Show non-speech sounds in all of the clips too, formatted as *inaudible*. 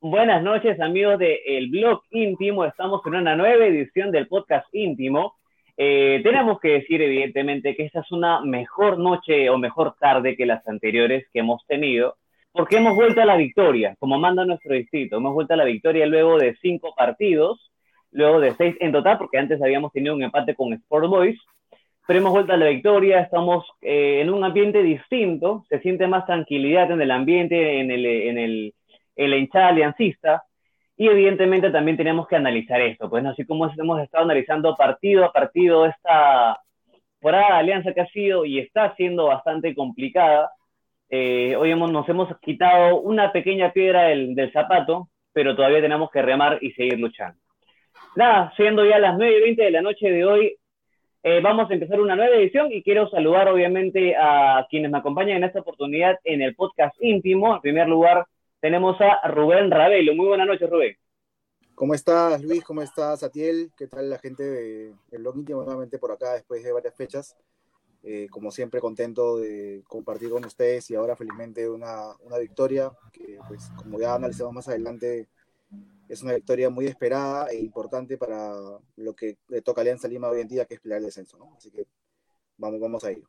Buenas noches amigos de El Blog Íntimo, estamos en una nueva edición del podcast íntimo. Eh, tenemos que decir evidentemente que esta es una mejor noche o mejor tarde que las anteriores que hemos tenido, porque hemos vuelto a la victoria, como manda nuestro distrito, hemos vuelto a la victoria luego de cinco partidos, luego de seis en total, porque antes habíamos tenido un empate con Sport Boys, pero hemos vuelto a la victoria, estamos eh, en un ambiente distinto, se siente más tranquilidad en el ambiente, en el, en el en la hinchada aliancista, y evidentemente también tenemos que analizar esto, pues así como hemos estado analizando partido a partido esta temporada de alianza que ha sido y está siendo bastante complicada, eh, hoy hemos, nos hemos quitado una pequeña piedra del, del, zapato, pero todavía tenemos que remar y seguir luchando. Nada, siendo ya las 9 y 20 de la noche de hoy, eh, vamos a empezar una nueva edición y quiero saludar obviamente a quienes me acompañan en esta oportunidad en el podcast íntimo. En primer lugar, tenemos a Rubén Ravelo. Muy buenas noches, Rubén. ¿Cómo estás, Luis? ¿Cómo estás, Atiel? ¿Qué tal la gente del de blog íntimo nuevamente por acá después de varias fechas? Eh, como siempre, contento de compartir con ustedes y ahora felizmente una, una victoria que, pues, como ya analizamos más adelante, es una victoria muy esperada e importante para lo que le toca a Alianza Lima hoy en día, que es pelear el descenso, ¿no? Así que vamos, vamos a ello.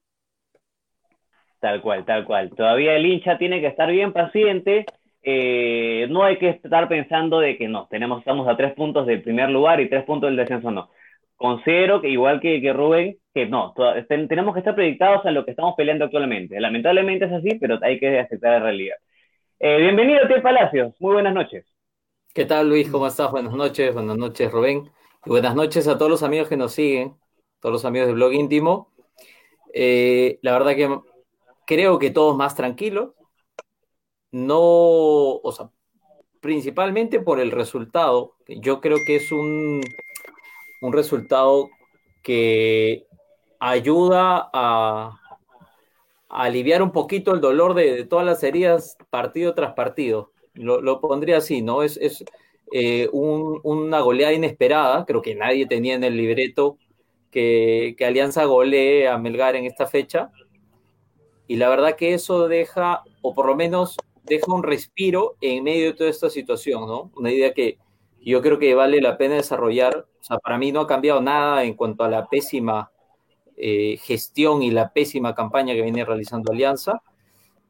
Tal cual, tal cual. Todavía el hincha tiene que estar bien paciente eh, no hay que estar pensando de que no, tenemos, estamos a tres puntos del primer lugar y tres puntos del descenso, no. Considero que igual que, que Rubén, que no, tenemos que estar predictados en lo que estamos peleando actualmente. Lamentablemente es así, pero hay que aceptar la realidad. Eh, bienvenido, Tío Palacios. Muy buenas noches. ¿Qué tal, Luis? ¿Cómo estás? Buenas noches, buenas noches, Rubén. Y buenas noches a todos los amigos que nos siguen, todos los amigos del blog íntimo. Eh, la verdad que creo que todos más tranquilos, no, o sea, principalmente por el resultado. Yo creo que es un, un resultado que ayuda a, aliviar un poquito el dolor de, todas las heridas partido tras partido. Lo, pondría así, ¿no? Es, es eh, una goleada inesperada, creo que nadie tenía en el libreto que, que Alianza golee a Melgar en esta fecha. Y la verdad que eso deja, o por lo menos deja un respiro en medio de toda esta situación, ¿no? Una idea que yo creo que vale la pena desarrollar. O sea, para mí no ha cambiado nada en cuanto a la pésima eh, gestión y la pésima campaña que viene realizando Alianza,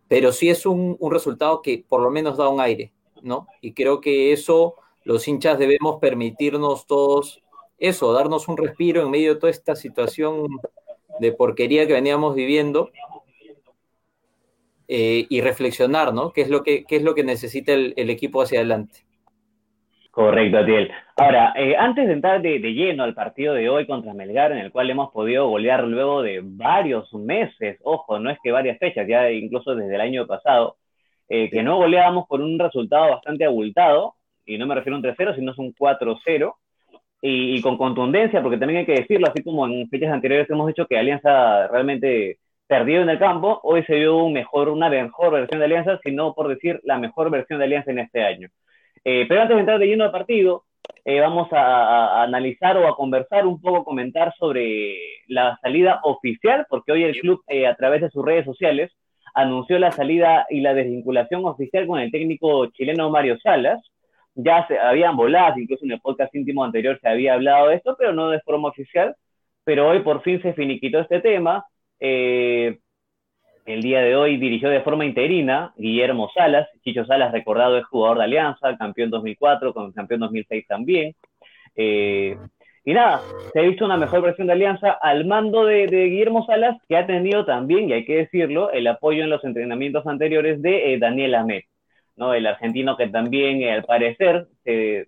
pero sí es un, un, resultado que por lo menos da un aire, ¿no? Y creo que eso los hinchas debemos permitirnos todos eso, darnos un respiro en medio de toda esta situación de porquería que veníamos viviendo eh, y reflexionar, ¿no? ¿Qué es lo que, qué es lo que necesita el, el equipo hacia adelante? Correcto, Atiel. Ahora, eh, antes de entrar de, de, lleno al partido de hoy contra Melgar, en el cual hemos podido golear luego de varios meses, ojo, no es que varias fechas, ya incluso desde el año pasado, eh, que no goleábamos por un resultado bastante abultado, y no me refiero a un 3-0, sino es un 4-0, y, y, con contundencia, porque también hay que decirlo, así como en fechas anteriores hemos dicho que Alianza realmente perdido en el campo, hoy se vio una mejor versión de Alianza, sino por decir la mejor versión de Alianza en este año. Eh, pero antes de entrar de lleno al partido, eh, vamos a, a, analizar o a conversar un poco, comentar sobre la salida oficial, porque hoy el club, eh, a través de sus redes sociales, anunció la salida y la desvinculación oficial con el técnico chileno Mario Salas. Ya se habían volado, incluso en el podcast íntimo anterior se había hablado de esto, pero no de forma oficial. Pero hoy por fin se finiquitó este tema eh, el día de hoy dirigió de forma interina Guillermo Salas. Chicho Salas, recordado, es jugador de Alianza, campeón 2004, con campeón 2006 también. Eh, y nada, se ha visto una mejor versión de Alianza al mando de, Guillermo Salas, que ha tenido también, y hay que decirlo, el apoyo en los entrenamientos anteriores de eh, Daniel Ahmed, ¿no? el argentino que también, al parecer,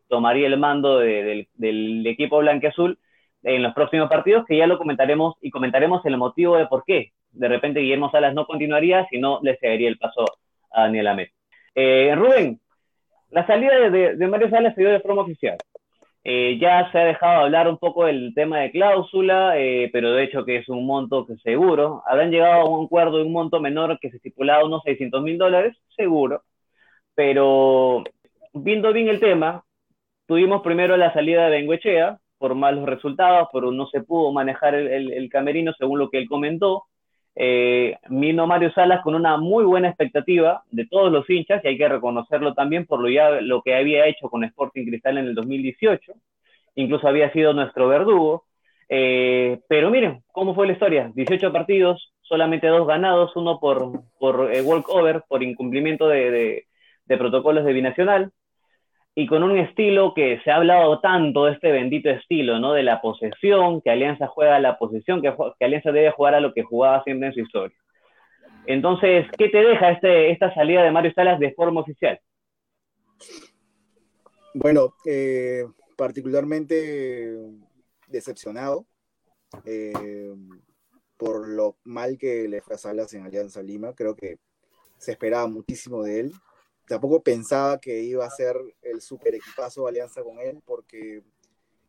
tomaría el mando de, del, del equipo blanqueazul en los próximos partidos, que ya lo comentaremos y comentaremos el motivo de por qué. De repente Guillermo Salas no continuaría, sino le cedería el paso a Daniel Amet. Eh, Rubén, la salida de, de, Mario Salas se dio de forma oficial. Eh, ya se ha dejado hablar un poco del tema de cláusula, eh, pero de hecho que es un monto que seguro. Habrán llegado a un acuerdo de un monto menor que se estipulaba unos 600 mil dólares, seguro. Pero viendo bien el tema, tuvimos primero la salida de Benguechea, por malos resultados, pero no se pudo manejar el, el, camerino según lo que él comentó. eh, vino Mario Salas con una muy buena expectativa de todos los hinchas y hay que reconocerlo también por lo que había hecho con Sporting Cristal en el 2018. Incluso había sido nuestro verdugo. Eh, pero miren, ¿cómo fue la historia? 18 partidos, solamente dos ganados, uno por, por eh, walkover, por incumplimiento de, de protocolos de binacional y con un estilo que se ha hablado tanto de este bendito estilo, ¿no? De la posesión, que Alianza juega a la posesión, que, Alianza debe jugar a lo que jugaba siempre en su historia. Entonces, ¿qué te deja este, esta salida de Mario Salas de forma oficial? Bueno, eh, particularmente decepcionado eh, por lo mal que le fue a Salas en Alianza Lima. Creo que se esperaba muchísimo de él tampoco pensaba que iba a ser el super equipazo de alianza con él, porque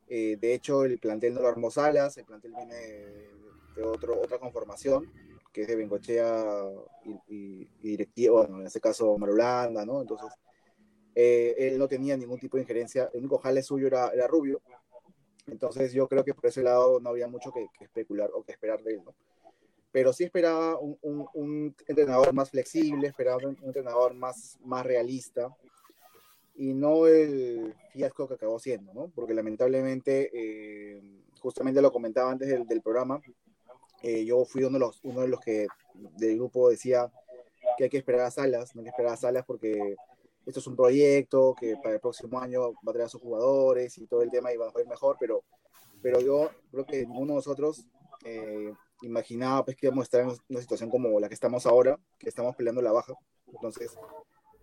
eh, de hecho el plantel no lo armó Salas, el plantel viene de, otro, otra conformación, que es de Bengochea y, y, bueno, en este caso Marulanda, ¿no? Entonces, eh, él no tenía ningún tipo de injerencia, el único jale suyo era, era, Rubio, entonces yo creo que por ese lado no había mucho que, que especular o que esperar de él, ¿no? Pero sí esperaba un, un, entrenador más flexible, esperaba un, entrenador más, más realista y no el fiasco que acabó siendo, ¿no? Porque lamentablemente, eh, justamente lo comentaba antes del, del programa, eh, yo fui uno de, los, uno de los que del grupo decía que hay que esperar a Salas, no hay que esperar a Salas porque esto es un proyecto que para el próximo año va a traer a sus jugadores y todo el tema iba a ir mejor, pero, pero yo creo que ninguno de nosotros eh, imaginaba pues, que íbamos a estar en una situación como la que estamos ahora, que estamos peleando la baja. Entonces,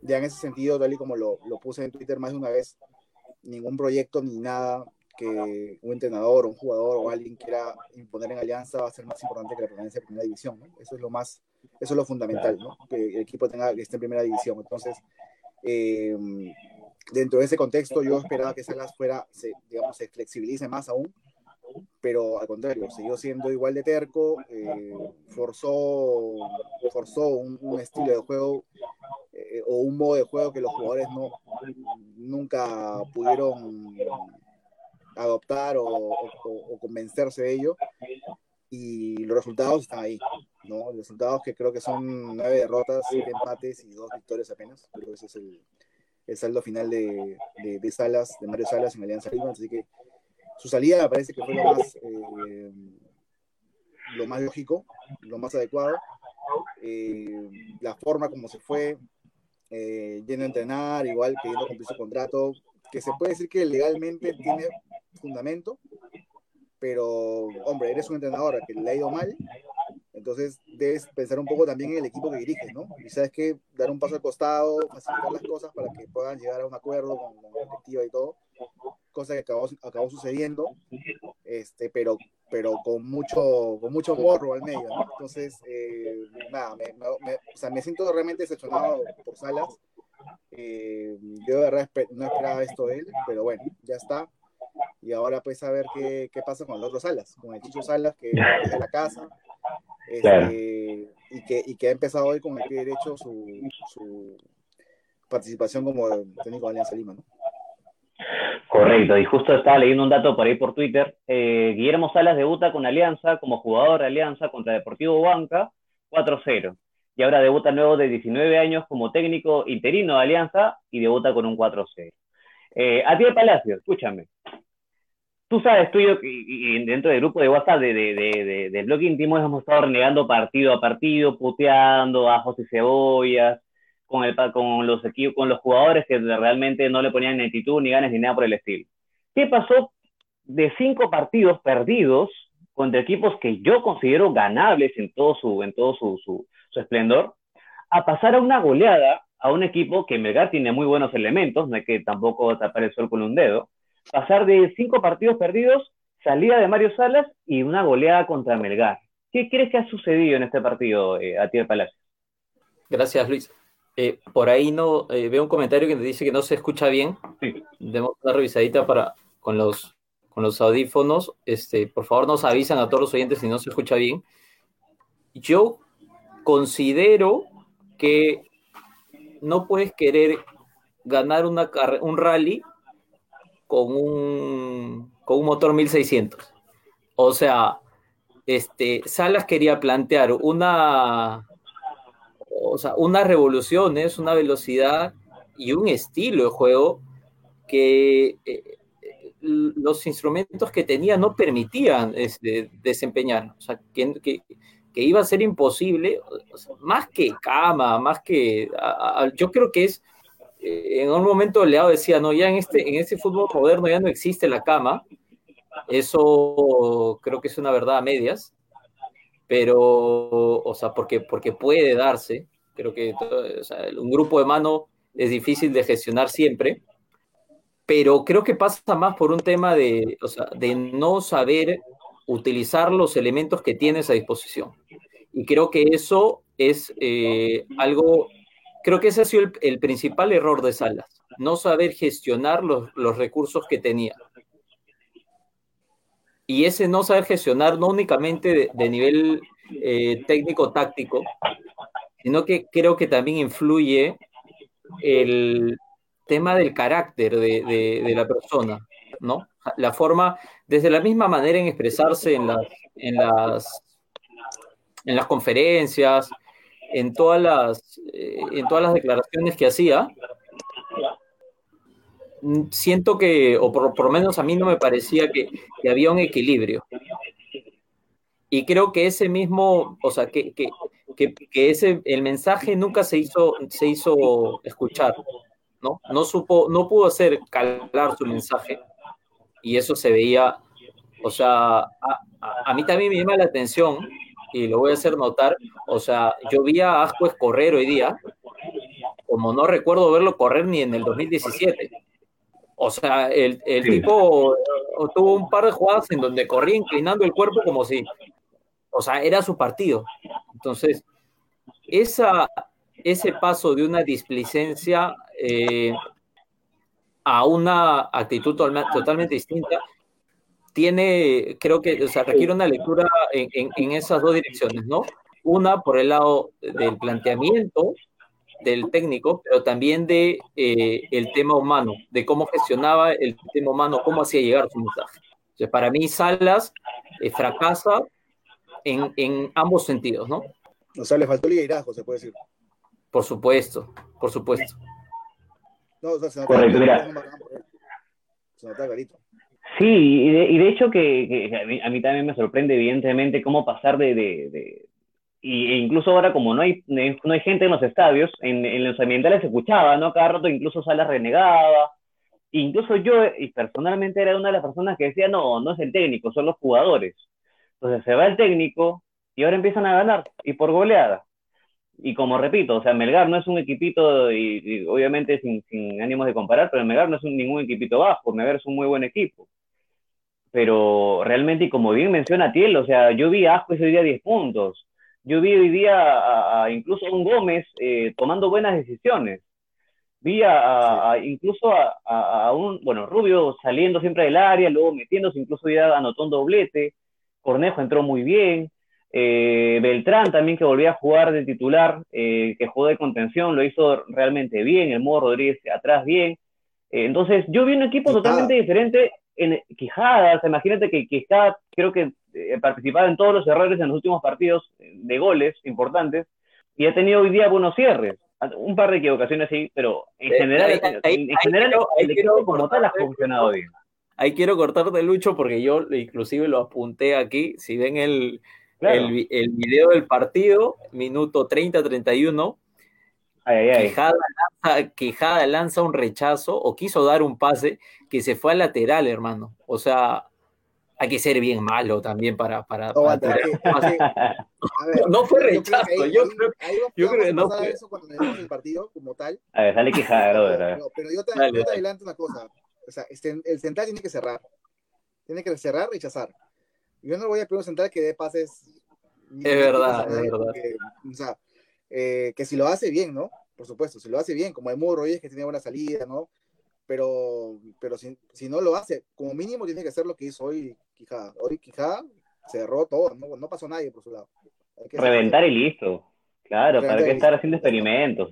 ya en ese sentido, tal y como lo, lo puse en Twitter más de una vez, ningún proyecto ni nada que un entrenador, un jugador o alguien quiera imponer en Alianza va a ser más importante que la permanencia en primera división. ¿no? Eso es lo más, eso es lo fundamental, ¿no? que el equipo tenga, que esté en primera división. Entonces, eh, dentro de ese contexto, yo esperaba que Salas fuera, se, digamos, se flexibilice más aún pero al contrario, siguió siendo igual de terco, eh, forzó, forzó un, estilo de juego eh, o un modo de juego que los jugadores no, nunca pudieron adoptar o, convencerse de ello. Y los resultados están ahí, ¿no? Los resultados que creo que son nueve derrotas, siete empates y dos victorias apenas. Creo que ese es el, el saldo final de, de, de, Salas, de Mario Salas en Alianza Lima. Así que su salida me parece que fue lo más, eh, lo más lógico, lo más adecuado. Eh, la forma como se fue, eh, yendo a entrenar, igual que yendo a cumplir su contrato, que se puede decir que legalmente tiene fundamento, pero hombre, eres un entrenador que le ha ido mal, entonces debes pensar un poco también en el equipo que diriges, ¿no? Y sabes que dar un paso al costado, facilitar las cosas para que puedan llegar a un acuerdo con, la directiva y todo cosa que acabó, acabó sucediendo, este, pero, pero con mucho, con mucho morro al medio, ¿no? Entonces, eh, nada, me, me, o sea, me siento realmente decepcionado por Salas. Eh, yo de verdad no esperaba esto de él, pero bueno, ya está. Y ahora pues a ver qué, qué pasa con los otros Salas, con el Chicho Salas, que *laughs* es de la casa, este, y, que, y que ha empezado hoy con el pie derecho su, su participación como técnico de Alianza Lima, ¿no? Correcto, y justo estaba leyendo un dato por ahí por Twitter. Eh, Guillermo Salas debuta con Alianza como jugador de Alianza contra Deportivo Banca 4-0. Y ahora debuta nuevo de 19 años como técnico interino de Alianza y debuta con un 4-0. Eh, a ti de Palacio, escúchame. Tú sabes, tú y yo, y, dentro del grupo de WhatsApp de, de, de, del blog íntimo hemos estado renegando partido a partido, puteando a José Cebollas, con, el, con, los con los jugadores que realmente no le ponían ni actitud, ni ganas, ni nada por el estilo. ¿Qué pasó de cinco partidos perdidos contra equipos que yo considero ganables en todo su, su, esplendor, a pasar a una goleada a un equipo que Melgar tiene muy buenos elementos, no hay que tampoco tapar el sol con un dedo, pasar de cinco partidos perdidos, salida de Mario Salas y una goleada contra Melgar. ¿Qué crees que ha sucedido en este partido, eh, a ti Palacio? Gracias, Luis. Eh, por ahí no eh, veo un comentario que dice que no se escucha bien. Sí. Demos una revisadita para con los con los audífonos. Este, por favor, nos avisan a todos los oyentes si no se escucha bien. Yo considero que no puedes querer ganar una un rally con un con un motor 1600. O sea, este, Salas quería plantear una, o sea, unas revoluciones, una velocidad y un estilo de juego que eh, los instrumentos que tenía no permitían este, desempeñar. O sea, que, que, iba a ser imposible, más que cama, más que... yo creo que es... Eh, en un momento Leao decía, no, ya en este, en este fútbol moderno ya no existe la cama. Eso creo que es una verdad a medias, pero, o sea, porque, porque puede darse. Creo que un grupo de mano es difícil de gestionar siempre, pero creo que pasa más por un tema de, o sea, de no saber utilizar los elementos que tienes a disposición. Y creo que eso es eh, algo, creo que ese ha sido el, el, principal error de Salas, no saber gestionar los, los recursos que tenía. Y ese no saber gestionar no únicamente de, nivel eh, técnico-táctico, sino que creo que también influye el, tema del carácter de, la persona, ¿no? La forma, desde la misma manera en expresarse en las, en las, en las conferencias, en todas las, eh, en todas las declaraciones que hacía, siento que, o por, lo menos a mí no me parecía que, había un equilibrio. Y creo que ese mismo, o sea, que, que, que, ese, el mensaje nunca se hizo, se hizo escuchar. ¿no? No supo, no pudo hacer calar su mensaje y eso se veía, o sea, a, mí también me llama la atención y lo voy a hacer notar, o sea, yo vi a Ascuez correr hoy día, como no recuerdo verlo correr ni en el 2017. O sea, el, el tipo tuvo un par de jugadas en donde corría inclinando el cuerpo como si, o sea, era su partido. Entonces, esa, ese paso de una displicencia eh, a una actitud totalmente distinta, tiene, creo que, o sea, requiere una lectura en, esas dos direcciones, ¿no? Una por el lado del planteamiento del técnico, pero también de eh, el tema humano, de cómo gestionaba el tema humano, cómo hacía llegar su mensaje. para mí, Salas eh, fracasa en, en, ambos sentidos, ¿no? O sea, le faltó liderazgo, se puede decir. Por supuesto, por supuesto. No, o sea, se Correcto, mira. Se nota clarito. Sí, y de, y de hecho que, a, mí, también me sorprende evidentemente cómo pasar de, de, de y, e incluso ahora como no hay, no hay gente en los estadios, en, en los ambientales se escuchaba, ¿no? Cada rato incluso Salas renegaba, incluso yo y personalmente era una de las personas que decía, no, no es el técnico, son los jugadores. Entonces se va el técnico y ahora empiezan a ganar, y por goleada y como repito, o sea, Melgar no es un equipito, y, obviamente sin, sin, ánimos de comparar, pero Melgar no es ningún equipito bajo, Melgar es un muy buen equipo. Pero realmente, y como bien menciona Tiel, o sea, yo vi a Asco ese día 10 puntos, yo vi hoy día a, incluso a un Gómez eh, tomando buenas decisiones, vi a, incluso a, un, bueno, Rubio saliendo siempre del área, luego metiéndose, incluso ya anotó un doblete, Cornejo entró muy bien, eh, Beltrán también que volvía a jugar de titular, eh, que jugó de contención, lo hizo realmente bien, el modo Rodríguez atrás bien. Eh, entonces yo vi un equipo totalmente diferente en Quijada, imagínate que Quijada creo que participaba en todos los errores en los últimos partidos de goles importantes y ha tenido hoy día buenos cierres. Un par de equivocaciones sí, pero en general, en, general el equipo como tal ha funcionado bien. Ahí quiero cortar de Lucho porque yo inclusive lo apunté aquí. Si ven el, el, el, video del partido, minuto 30-31. Quijada, lanza, Quijada lanza un rechazo o quiso dar un pase que se fue al lateral, hermano. O sea, hay que ser bien malo también para. para, no, para *laughs* no fue rechazo, yo, creo, yo creo que no fue. eso cuando el partido como tal. A ver, dale Quijada, *laughs* no, pero yo te, yo te adelanto una cosa. O sea, este, el central tiene que cerrar. Tiene que cerrar, rechazar. Yo no voy a pedir un central que dé pases. Es verdad, es verdad. Que, o sea, eh, que si lo hace bien, ¿no? Por supuesto, si lo hace bien, como el Muro es que tiene buena salida, ¿no? Pero, pero si, si, no lo hace, como mínimo tiene que hacer lo que hizo hoy Quijada. Hoy Quijada cerró todo, no, no pasó nadie por su lado. Reventar y listo. Claro, ¿para qué estar haciendo experimentos?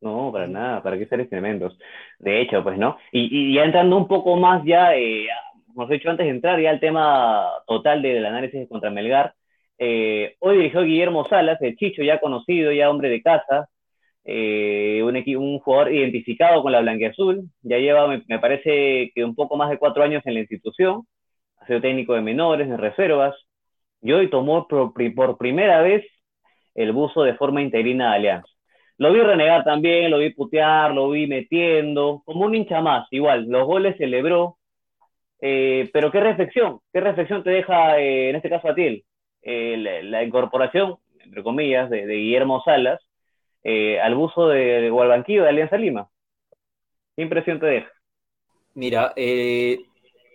No, para nada, ¿para qué hacer experimentos? De hecho, pues no. Y, y ya entrando un poco más ya eh, hemos dicho antes de entrar ya al tema total del análisis contra Melgar, eh, hoy dirigió Guillermo Salas, el Chicho ya conocido, ya hombre de casa, eh, un, jugador identificado con la blanquiazul, ya lleva, me, parece que un poco más de cuatro años en la institución, ha sido técnico de menores, de reservas, y hoy tomó por, primera vez el buzo de forma interina de Alianza. Lo vi renegar también, lo vi putear, lo vi metiendo, como un hincha más, igual, los goles celebró, eh, pero qué reflexión, qué reflexión te deja, eh, en este caso a ti, la, incorporación, entre comillas, de, Guillermo Salas al buzo de, Gualbanquillo de Alianza Lima. ¿Qué impresión te deja? Mira,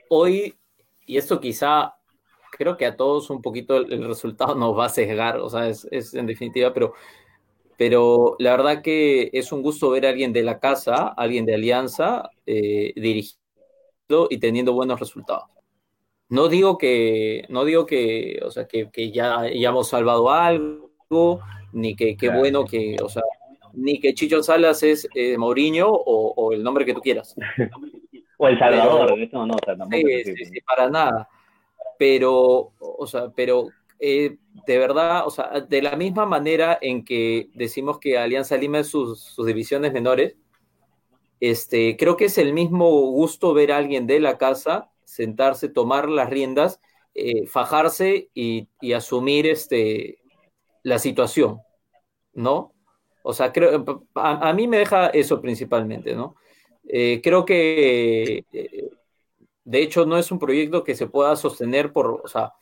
hoy, y esto quizá creo que a todos un poquito el, resultado *laughs* nos va a sesgar, o sea, es, es en definitiva, pero pero la verdad que es un gusto ver a alguien de la casa, alguien de Alianza, eh, dirigiendo y teniendo buenos resultados. No digo que, no digo que, o sea, que, que ya hayamos salvado algo, ni que qué bueno que, o sea, ni que Chicho Salas es eh, Mourinho o, el nombre que tú quieras. *laughs* o El Salvador, no, no, tampoco. Sí, sí, sí, para nada. Pero, o sea, pero eh, de verdad, o sea, de la misma manera en que decimos que Alianza Lima es sus, divisiones menores, este, creo que es el mismo gusto ver a alguien de la casa sentarse, tomar las riendas, eh, fajarse y, asumir este, la situación, ¿no? O sea, creo, a, mí me deja eso principalmente, ¿no? Eh, creo que, de hecho, no es un proyecto que se pueda sostener por, o sea,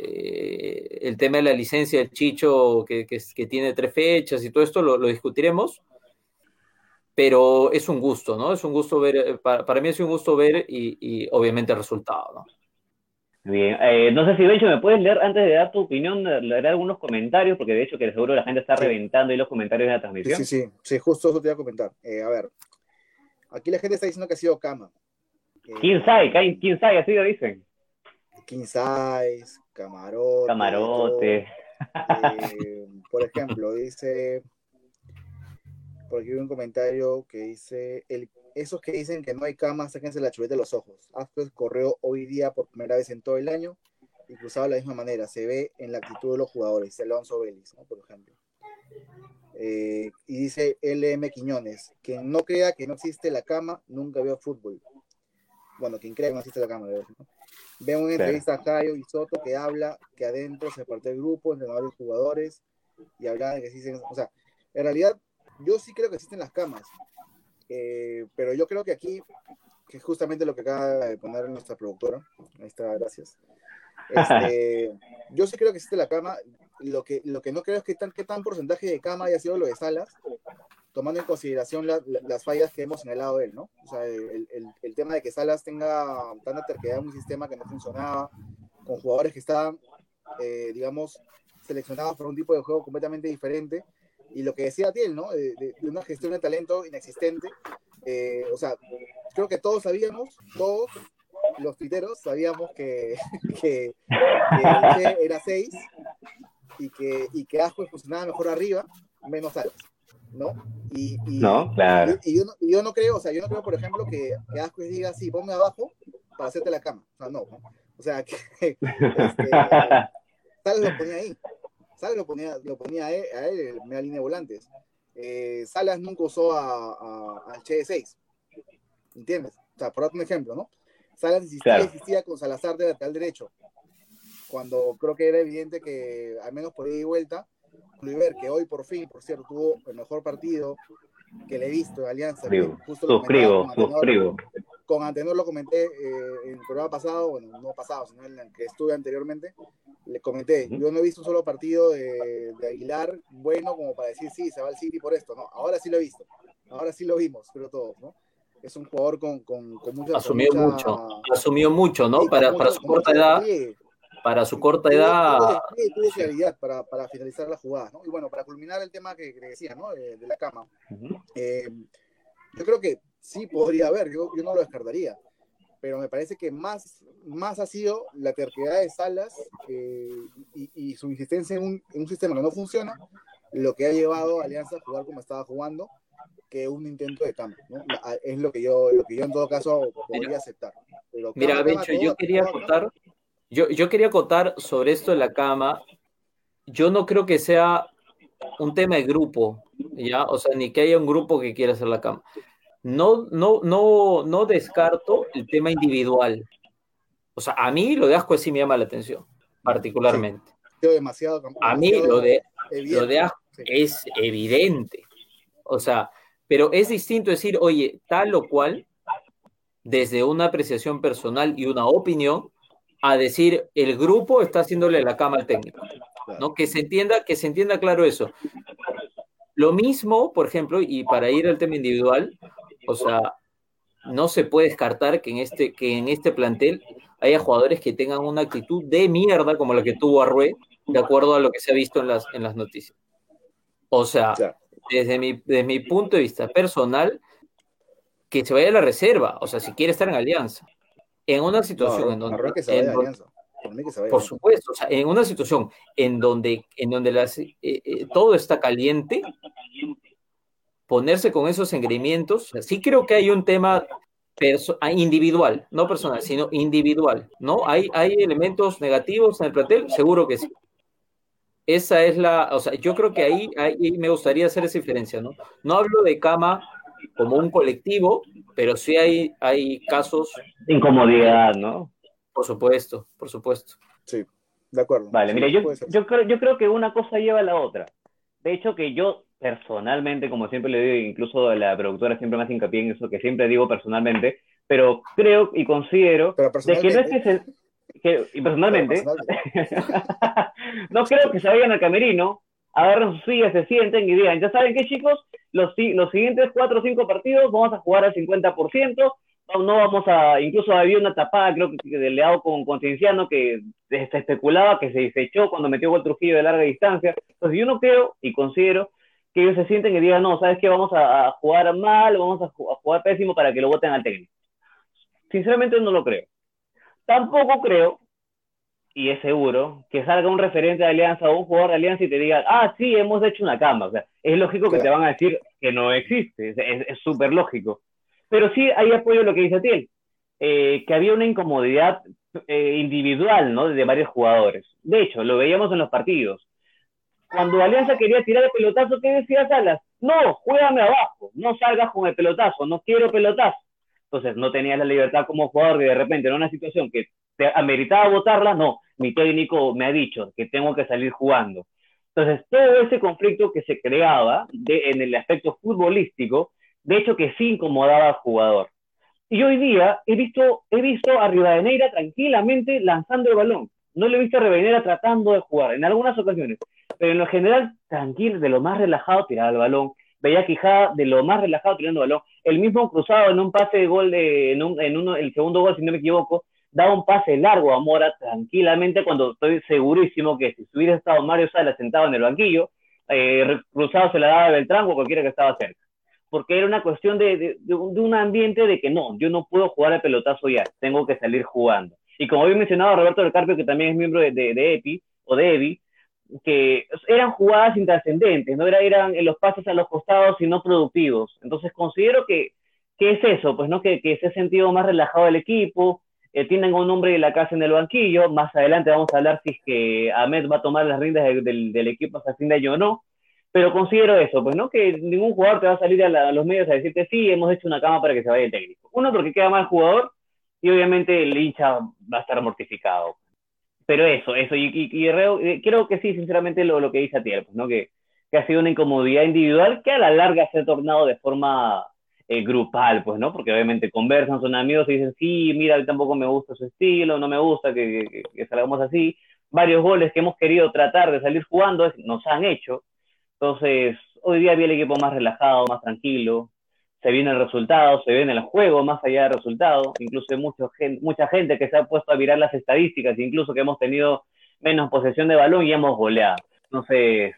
eh, el tema de la licencia del Chicho, que, que, tiene tres fechas y todo esto, lo, discutiremos. Pero es un gusto, ¿no? Es un gusto ver, eh, para, mí es un gusto ver y, obviamente el resultado, ¿no? Bien, eh, no sé si Bencho me puedes leer antes de dar tu opinión, leer algunos comentarios, porque de hecho que seguro la gente está reventando ahí los comentarios de la transmisión. Sí, sí, sí, justo eso te iba a comentar. a ver, aquí la gente está diciendo que ha sido cama. ¿Quién sabe? ¿Quién sabe? Así lo dicen. King size, camarote. Camarote. Eh, por ejemplo, dice, por aquí hay un comentario que dice, el, esos que dicen que no hay cama, sáquense la chuleta de los ojos. Asper corrió hoy día por primera vez en todo el año y cruzaba de la misma manera. Se ve en la actitud de los jugadores, Alonso Vélez, por ejemplo. Eh, y dice LM Quiñones, quien no crea que no existe la cama, nunca vio fútbol. Bueno, quien crea que no existe la cama, ¿no? Veo una entrevista a Cayo y Soto que habla que adentro se parte el grupo, entrenadores y jugadores, y habla de que existen, o sea, en realidad yo sí creo que existen las camas, eh, pero yo creo que aquí, que justamente lo que acaba de poner nuestra productora, ahí está, gracias. Este, *laughs* yo sí creo que existe la cama, lo que, lo que no creo es que tan, qué tan porcentaje de cama haya sido lo de Salas, tomando en consideración las fallas que hemos señalado él, ¿no? O sea, el, el, tema de que Salas tenga tanta terquedad en un sistema que no funcionaba, con jugadores que estaban, eh, digamos, seleccionados para un tipo de juego completamente diferente, y lo que decía Tiel, ¿no? De, una gestión de talento inexistente. Eh, o sea, creo que todos sabíamos, todos los tuiteros sabíamos que, *laughs* que, era 6 y que, y que Asco funcionaba mejor arriba, menos Salas. ¿no? Y, no, claro. Y, yo no, yo, no, creo, o sea, yo no creo, por ejemplo, que, que diga, sí, ponme abajo para hacerte la cama. O sea, no, O sea, que *laughs* este, Salas lo ponía ahí. Salas lo ponía, lo ponía a él, a él media línea de volantes. Eh, Salas nunca usó a, al Che de 6. ¿Entiendes? O sea, por darte un ejemplo, ¿no? Salas insistía, insistía con Salazar de lateral derecho. Cuando creo que era evidente que, al menos por ahí y vuelta, Oliver, que hoy por fin, por cierto, tuvo el mejor partido que le he visto de Alianza. suscribo, suscribo. Con Antenor lo comenté eh, en el programa pasado, bueno, no pasado, sino en el que estuve anteriormente, le comenté, yo no he visto un solo partido de, Aguilar bueno como para decir, sí, se va al City por esto, no, ahora sí lo he visto, ahora sí lo vimos, pero todos, ¿no? Es un jugador con, con, con mucha... Asumió mucho, asumió mucho, ¿no? para, para su corta edad para su corta edad. Tuvo, claridad para, para, finalizar la jugada, ¿no? Y bueno, para culminar el tema que, decía, ¿no? De, la cama. Eh, yo creo que sí podría haber, yo, yo no lo descartaría, pero me parece que más, más ha sido la terquedad de Salas eh, y, y, su insistencia en un, en un, sistema que no funciona, lo que ha llevado a Alianza a jugar como estaba jugando, que un intento de cambio, ¿no? Es lo que yo, lo que yo en todo caso podría aceptar. Mira, Bencho, yo quería acotar, yo, yo quería acotar sobre esto de la cama. Yo no creo que sea un tema de grupo, ¿ya? O sea, ni que haya un grupo que quiera hacer la cama. No, no, no, no descarto el tema individual. O sea, a mí lo de Asco sí me llama la atención, particularmente. demasiado, a mí lo de, lo de Asco es evidente. O sea, pero es distinto decir, oye, tal o cual, desde una apreciación personal y una opinión, a decir, el grupo está haciéndole la cama al técnico. ¿no? Que se entienda, que se entienda claro eso. Lo mismo, por ejemplo, y para ir al tema individual, o sea, no se puede descartar que en este, que en este plantel haya jugadores que tengan una actitud de mierda como la que tuvo Arrué, de acuerdo a lo que se ha visto en las, en las noticias. O sea, desde, mi, desde mi punto de vista personal, que se vaya a la reserva, o sea, si quiere estar en alianza. En una situación en donde, por, supuesto, o sea, en una situación en donde, en donde las, eh, eh, todo está caliente, ponerse con esos engreimientos, sí creo que hay un tema ah, individual, no personal, sino individual, ¿no? Hay, hay elementos negativos en el plantel, seguro que sí. Esa es la, o sea, yo creo que ahí, ahí me gustaría hacer esa diferencia, ¿no? No hablo de cama como un colectivo, pero sí hay, hay casos... Incomodidad, ¿no? Por supuesto, por supuesto. Sí, de acuerdo. Vale, mira, yo, yo, creo, yo creo que una cosa lleva a la otra. De hecho, que yo personalmente, como siempre le digo, incluso la productora siempre me hace hincapié en eso, que siempre digo personalmente, pero creo y considero de que no es que Que, y personalmente, *laughs* no creo que se vayan al camerino, agarren sus sillas, se sienten y digan, ya saben qué chicos, los, siguientes cuatro o cinco partidos vamos a jugar al 50%, no, vamos a, incluso había una tapada, creo que del Leao con, con Cienciano, que se especulaba que se desechó cuando metió gol Trujillo de larga distancia. Entonces yo no creo y considero que ellos se sienten y digan, no, ¿sabes qué? Vamos a, jugar mal, vamos a, jugar pésimo para que lo voten al técnico. Sinceramente no lo creo. Tampoco creo, y es seguro, que salga un referente de Alianza o un jugador de Alianza y te diga, ah, sí, hemos hecho una cama. O sea, es lógico que te van a decir que no existe, es súper lógico. Pero sí hay apoyo lo que dice Tiel, eh, que había una incomodidad eh, individual, ¿no? De varios jugadores. De hecho, lo veíamos en los partidos. Cuando Alianza quería tirar el pelotazo, ¿qué decía Salas? No, juégame abajo, no salgas con el pelotazo, no quiero pelotazo. Entonces, no tenías la libertad como jugador de de repente en una situación que ameritaba votarla, no, mi técnico me ha dicho que tengo que salir jugando. Entonces, todo ese conflicto que se creaba en el aspecto futbolístico de hecho que sí incomodaba al jugador. Y hoy día he visto, he visto a Rivadeneira tranquilamente lanzando el balón. No le he visto a Rivadeneira tratando de jugar, en algunas ocasiones, pero en lo general, tranquilo, de lo más relajado tiraba el balón. Veía Quijada de lo más relajado tirando el balón. El mismo cruzado en un pase de gol, de, en, un, en uno, el segundo gol, si no me equivoco, daba un pase largo a Mora tranquilamente cuando estoy segurísimo que si hubiera estado Mario Sala sentado en el banquillo, eh, cruzado se la daba a Beltrán o cualquiera que estaba cerca porque era una cuestión de, de, un ambiente de que no, yo no puedo jugar al pelotazo ya, tengo que salir jugando. Y como había mencionado Roberto del Carpio, que también es miembro de, de, EPI o de EVI, que eran jugadas intrascendentes, no era, eran los pases a los costados y no productivos. Entonces considero que, que es eso, pues no que, que se ha sentido más relajado el equipo, eh, tienen un hombre de la casa en el banquillo, más adelante vamos a hablar si es que Ahmed va a tomar las riendas del, equipo hasta fin de año o no, pero considero eso, pues, ¿no? Que ningún jugador te va a salir a, los medios a decirte, sí, hemos hecho una cama para que se vaya el técnico. Uno, porque queda mal jugador, y obviamente el hincha va a estar mortificado. Pero eso, eso, y, y, eh, creo que sí, sinceramente, lo, lo que dice Atiel, pues, ¿no? Que, que, ha sido una incomodidad individual que a la larga se ha tornado de forma eh, grupal, pues, ¿no? Porque obviamente conversan, son amigos y dicen, sí, mira, tampoco me gusta su estilo, no me gusta que, salgamos así. Varios goles que hemos querido tratar de salir jugando nos han hecho, entonces, hoy día vi el equipo más relajado, más tranquilo, se viene el resultado, se viene el juego más allá del resultado, incluso hay mucha gente que se ha puesto a mirar las estadísticas, incluso que hemos tenido menos posesión de balón y hemos goleado. Entonces,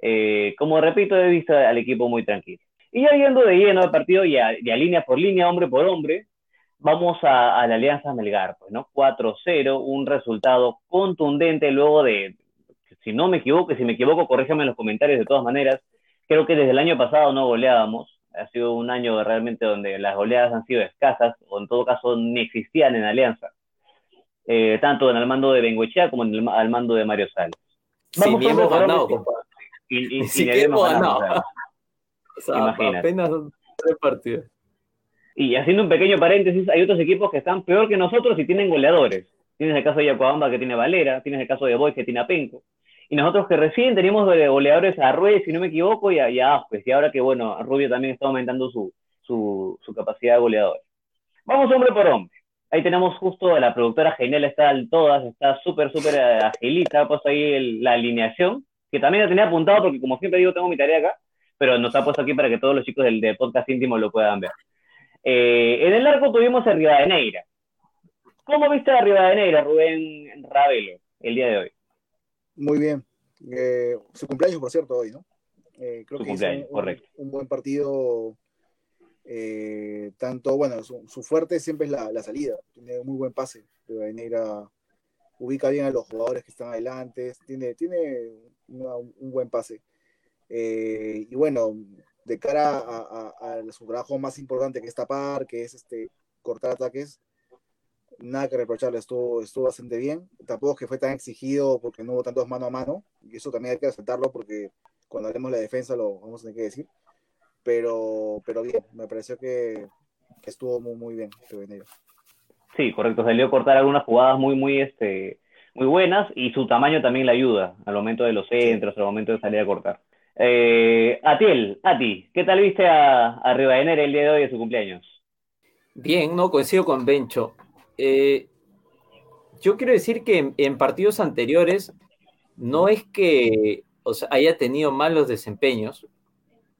eh, como repito, he visto al equipo muy tranquilo. Y ya viendo de lleno el partido, ya, ya línea por línea, hombre por hombre, vamos a, la Alianza Melgar, pues, ¿no? 4-0, un resultado contundente luego de, si no me equivoco, si me equivoco, corríjame en los comentarios de todas maneras. Creo que desde el año pasado no goleábamos. Ha sido un año realmente donde las goleadas han sido escasas, o en todo caso ni existían en Alianza, eh, tanto en el mando de Bengoechea como en el al mando de Mario Sales. Vamos sí, hemos ganado. Y, y, *laughs* sí y hemos ganado. Ganado. O sea, Imagínate. apenas tres partidos. Y haciendo un pequeño paréntesis, hay otros equipos que están peor que nosotros y tienen goleadores. Tienes el caso de Yacuabamba que tiene Valera, tienes el caso de Boy que tiene a Penco. Y nosotros que recién teníamos goleadores a Ruiz, si no me equivoco, y a, y Y ahora que, bueno, Rubio también está aumentando su, su, su capacidad de goleador. Vamos hombre por hombre. Ahí tenemos justo a la productora genial, está en todas, está súper, súper agilita, ha puesto ahí el, la alineación, que también la tenía apuntado porque como siempre digo, tengo mi tarea acá, pero nos ha puesto aquí para que todos los chicos del, podcast íntimo lo puedan ver. Eh, en el arco tuvimos a Rivadeneira. ¿Cómo viste a Rivadeneira, Rubén Ravelo, el día de hoy? Muy bien. Eh, su cumpleaños, por cierto, hoy, ¿no? Eh, creo que hizo un, correcto. un buen partido eh, tanto, bueno, su, fuerte siempre es la, salida, tiene muy buen pase, Rivadeneira ubica bien a los jugadores que están adelante, tiene, tiene un buen pase. Eh, y bueno, de cara a, su trabajo más importante que es tapar, que es este, cortar ataques, nada que reprocharle, estuvo, estuvo bastante bien. Tampoco que fue tan exigido porque no hubo tantos mano a mano, y eso también hay que aceptarlo porque cuando haremos la defensa lo vamos a tener que decir pero, pero bien, me pareció que, estuvo muy, muy bien Sí, correcto, salió a cortar algunas jugadas muy, muy, este, muy buenas y su tamaño también le ayuda al momento de los centros, al momento de salir a cortar. Eh, Atiel, Ati, ¿qué tal viste a, a el día de hoy de su cumpleaños? Bien, no, coincido con Bencho. Eh, yo quiero decir que en, partidos anteriores no es que haya tenido malos desempeños,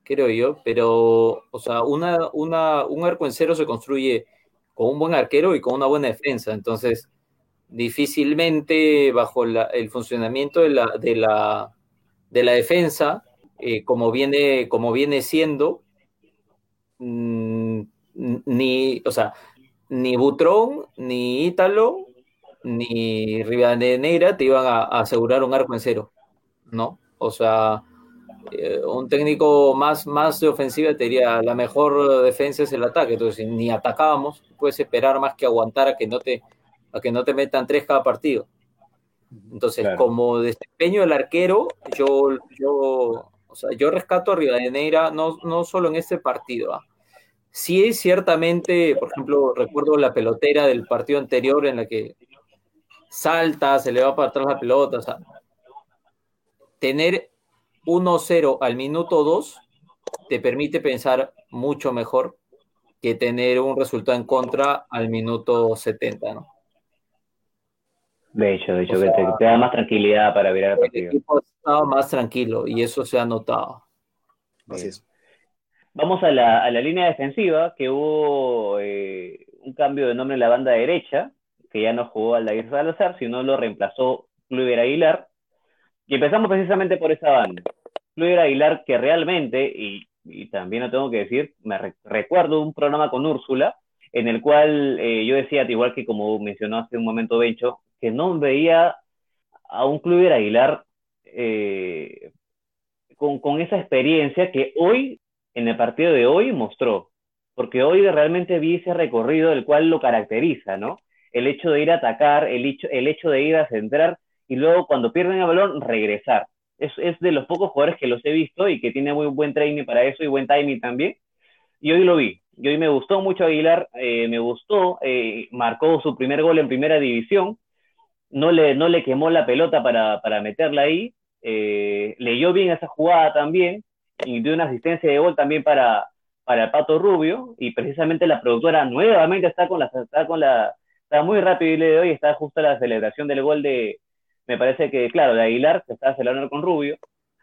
creo yo, pero, o sea, una, una, un arco en cero se construye con un buen arquero y con una buena defensa, entonces difícilmente bajo el funcionamiento la, de la, de la defensa, eh, como, viene, como viene siendo, mm, ni, o sea, ni Butrón, ni Ítalo, ni Rivadeneira te iban a, a asegurar un arco en cero, ¿no? O sea, eh, un técnico más, más de ofensiva te diría, la mejor defensa es el ataque, entonces ni atacábamos, puedes esperar más que aguantar a que no te, a que no te metan tres cada partido. Entonces, como desempeño del arquero, yo, yo, o sea, yo rescato a Rivadeneira no, no solo en este partido. ¿ah? Sí, ciertamente, por ejemplo, recuerdo la pelotera del partido anterior en la que salta, se le va para atrás la pelota. O sea, tener 1-0 al minuto 2 te permite pensar mucho mejor que tener un resultado en contra al minuto 70, ¿no? De hecho, de hecho, que te, da más tranquilidad para ver el partido. El equipo estaba más tranquilo y eso se ha notado. Así es. Vamos a la, a la, línea defensiva, que hubo eh, un cambio de nombre en la banda derecha, que ya no jugó Aldair Salazar, sino lo reemplazó Kluber Aguilar, y empezamos precisamente por esa banda. Luis Aguilar, que realmente, y, también lo tengo que decir, me recuerdo un programa con Úrsula, en el cual eh, yo decía, igual que como mencionó hace un momento Bencho, que no veía a un Club Aguilar eh, con, esa experiencia que hoy, en el partido de hoy, mostró. Porque hoy realmente vi ese recorrido el cual lo caracteriza, ¿no? El hecho de ir a atacar, el hecho, de ir a centrar y luego cuando pierden el balón, regresar. Es, es, de los pocos jugadores que los he visto y que tiene muy buen training para eso y buen timing también. Y hoy lo vi. Y hoy me gustó mucho Aguilar, eh, me gustó, eh, marcó su primer gol en primera división, no le, no le quemó la pelota para, para meterla ahí, eh, leyó bien esa jugada también y dio una asistencia de gol también para, para el Pato Rubio y precisamente la productora nuevamente está con la está con la está muy rápido el de hoy está justo la celebración del gol de, me parece que, claro, de Aguilar, que está celebrando con Rubio,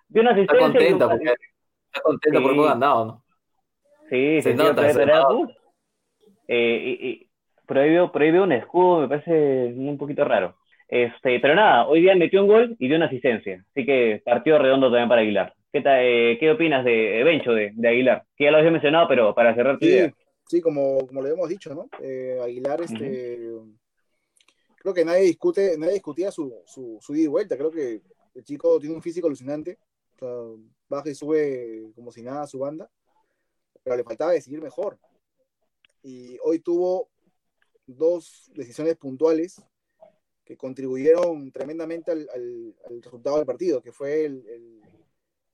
dio una asistencia. Está contenta, porque, está contenta por cómo andado, ¿no? Sí, se, nota, se nota. Eh, y, prohibió, un escudo, me parece un poquito raro. Este, pero nada, hoy día metió un gol y dio una asistencia. Así que partido redondo también para Aguilar. ¿Qué, eh, ¿qué opinas de, Bencho, de, de, Aguilar? Que ya lo había mencionado, pero para cerrar tu sí, idea. Sí, como, como lo habíamos dicho, ¿no? Eh, Aguilar, este, creo que nadie discute, nadie discutía su, su, su ida y vuelta. Creo que el chico tiene un físico alucinante. baja y sube como si nada a su banda. pero le faltaba decidir mejor. Y hoy tuvo dos decisiones puntuales que contribuyeron tremendamente al, resultado del partido, que fue el,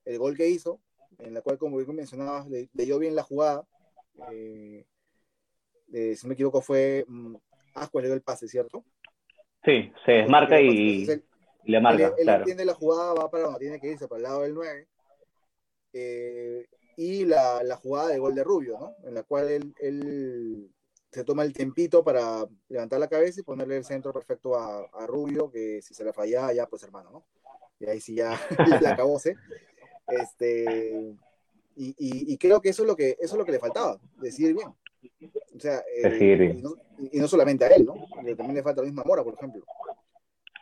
el, gol que hizo, en la cual, como bien mencionabas, le, leyó bien la jugada. Eh, si no me equivoco, fue um, le dio el pase, ¿cierto? Sí, se desmarca y, le marca. Él, entiende la jugada, va para donde tiene que irse, para el lado del 9. Eh, y la, la, jugada de gol de Rubio, ¿no? En la cual él, él se toma el tiempito para levantar la cabeza y ponerle el centro perfecto a, Rubio, que si se la falla ya pues hermano, ¿no? Y ahí sí ya *laughs* la acabó, Este, y, creo que eso es lo que eso es lo que le faltaba, decidir bien. O sea, eh, y, no, solamente a él, ¿no? también le falta la misma Mora, por ejemplo.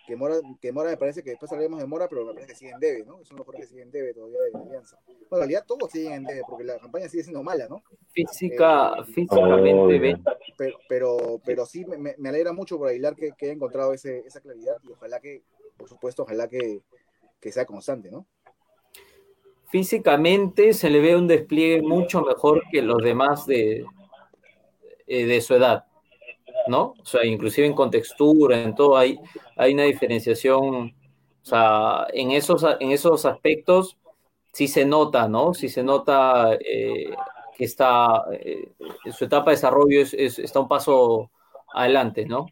Que Mora, que Mora me parece que después hablaremos de Mora, pero me parece que sigue en debe, ¿no? Es uno de que sigue en debe todavía de Alianza. Bueno, en realidad todos siguen en debe, porque la campaña sigue siendo mala, ¿no? Física, eh, físicamente, pero, pero, pero, sí me, me, alegra mucho por Aguilar que, que haya encontrado ese, esa claridad y ojalá que, por supuesto, ojalá que, que sea constante, ¿no? Físicamente se le ve un despliegue mucho mejor que los demás de, eh, de su edad. ¿No? O sea, inclusive en contextura, en todo, hay, hay una diferenciación, o sea, en esos, en esos aspectos sí se nota, ¿no? Sí se nota eh, que está, eh, su etapa de desarrollo es, está un paso adelante, ¿no?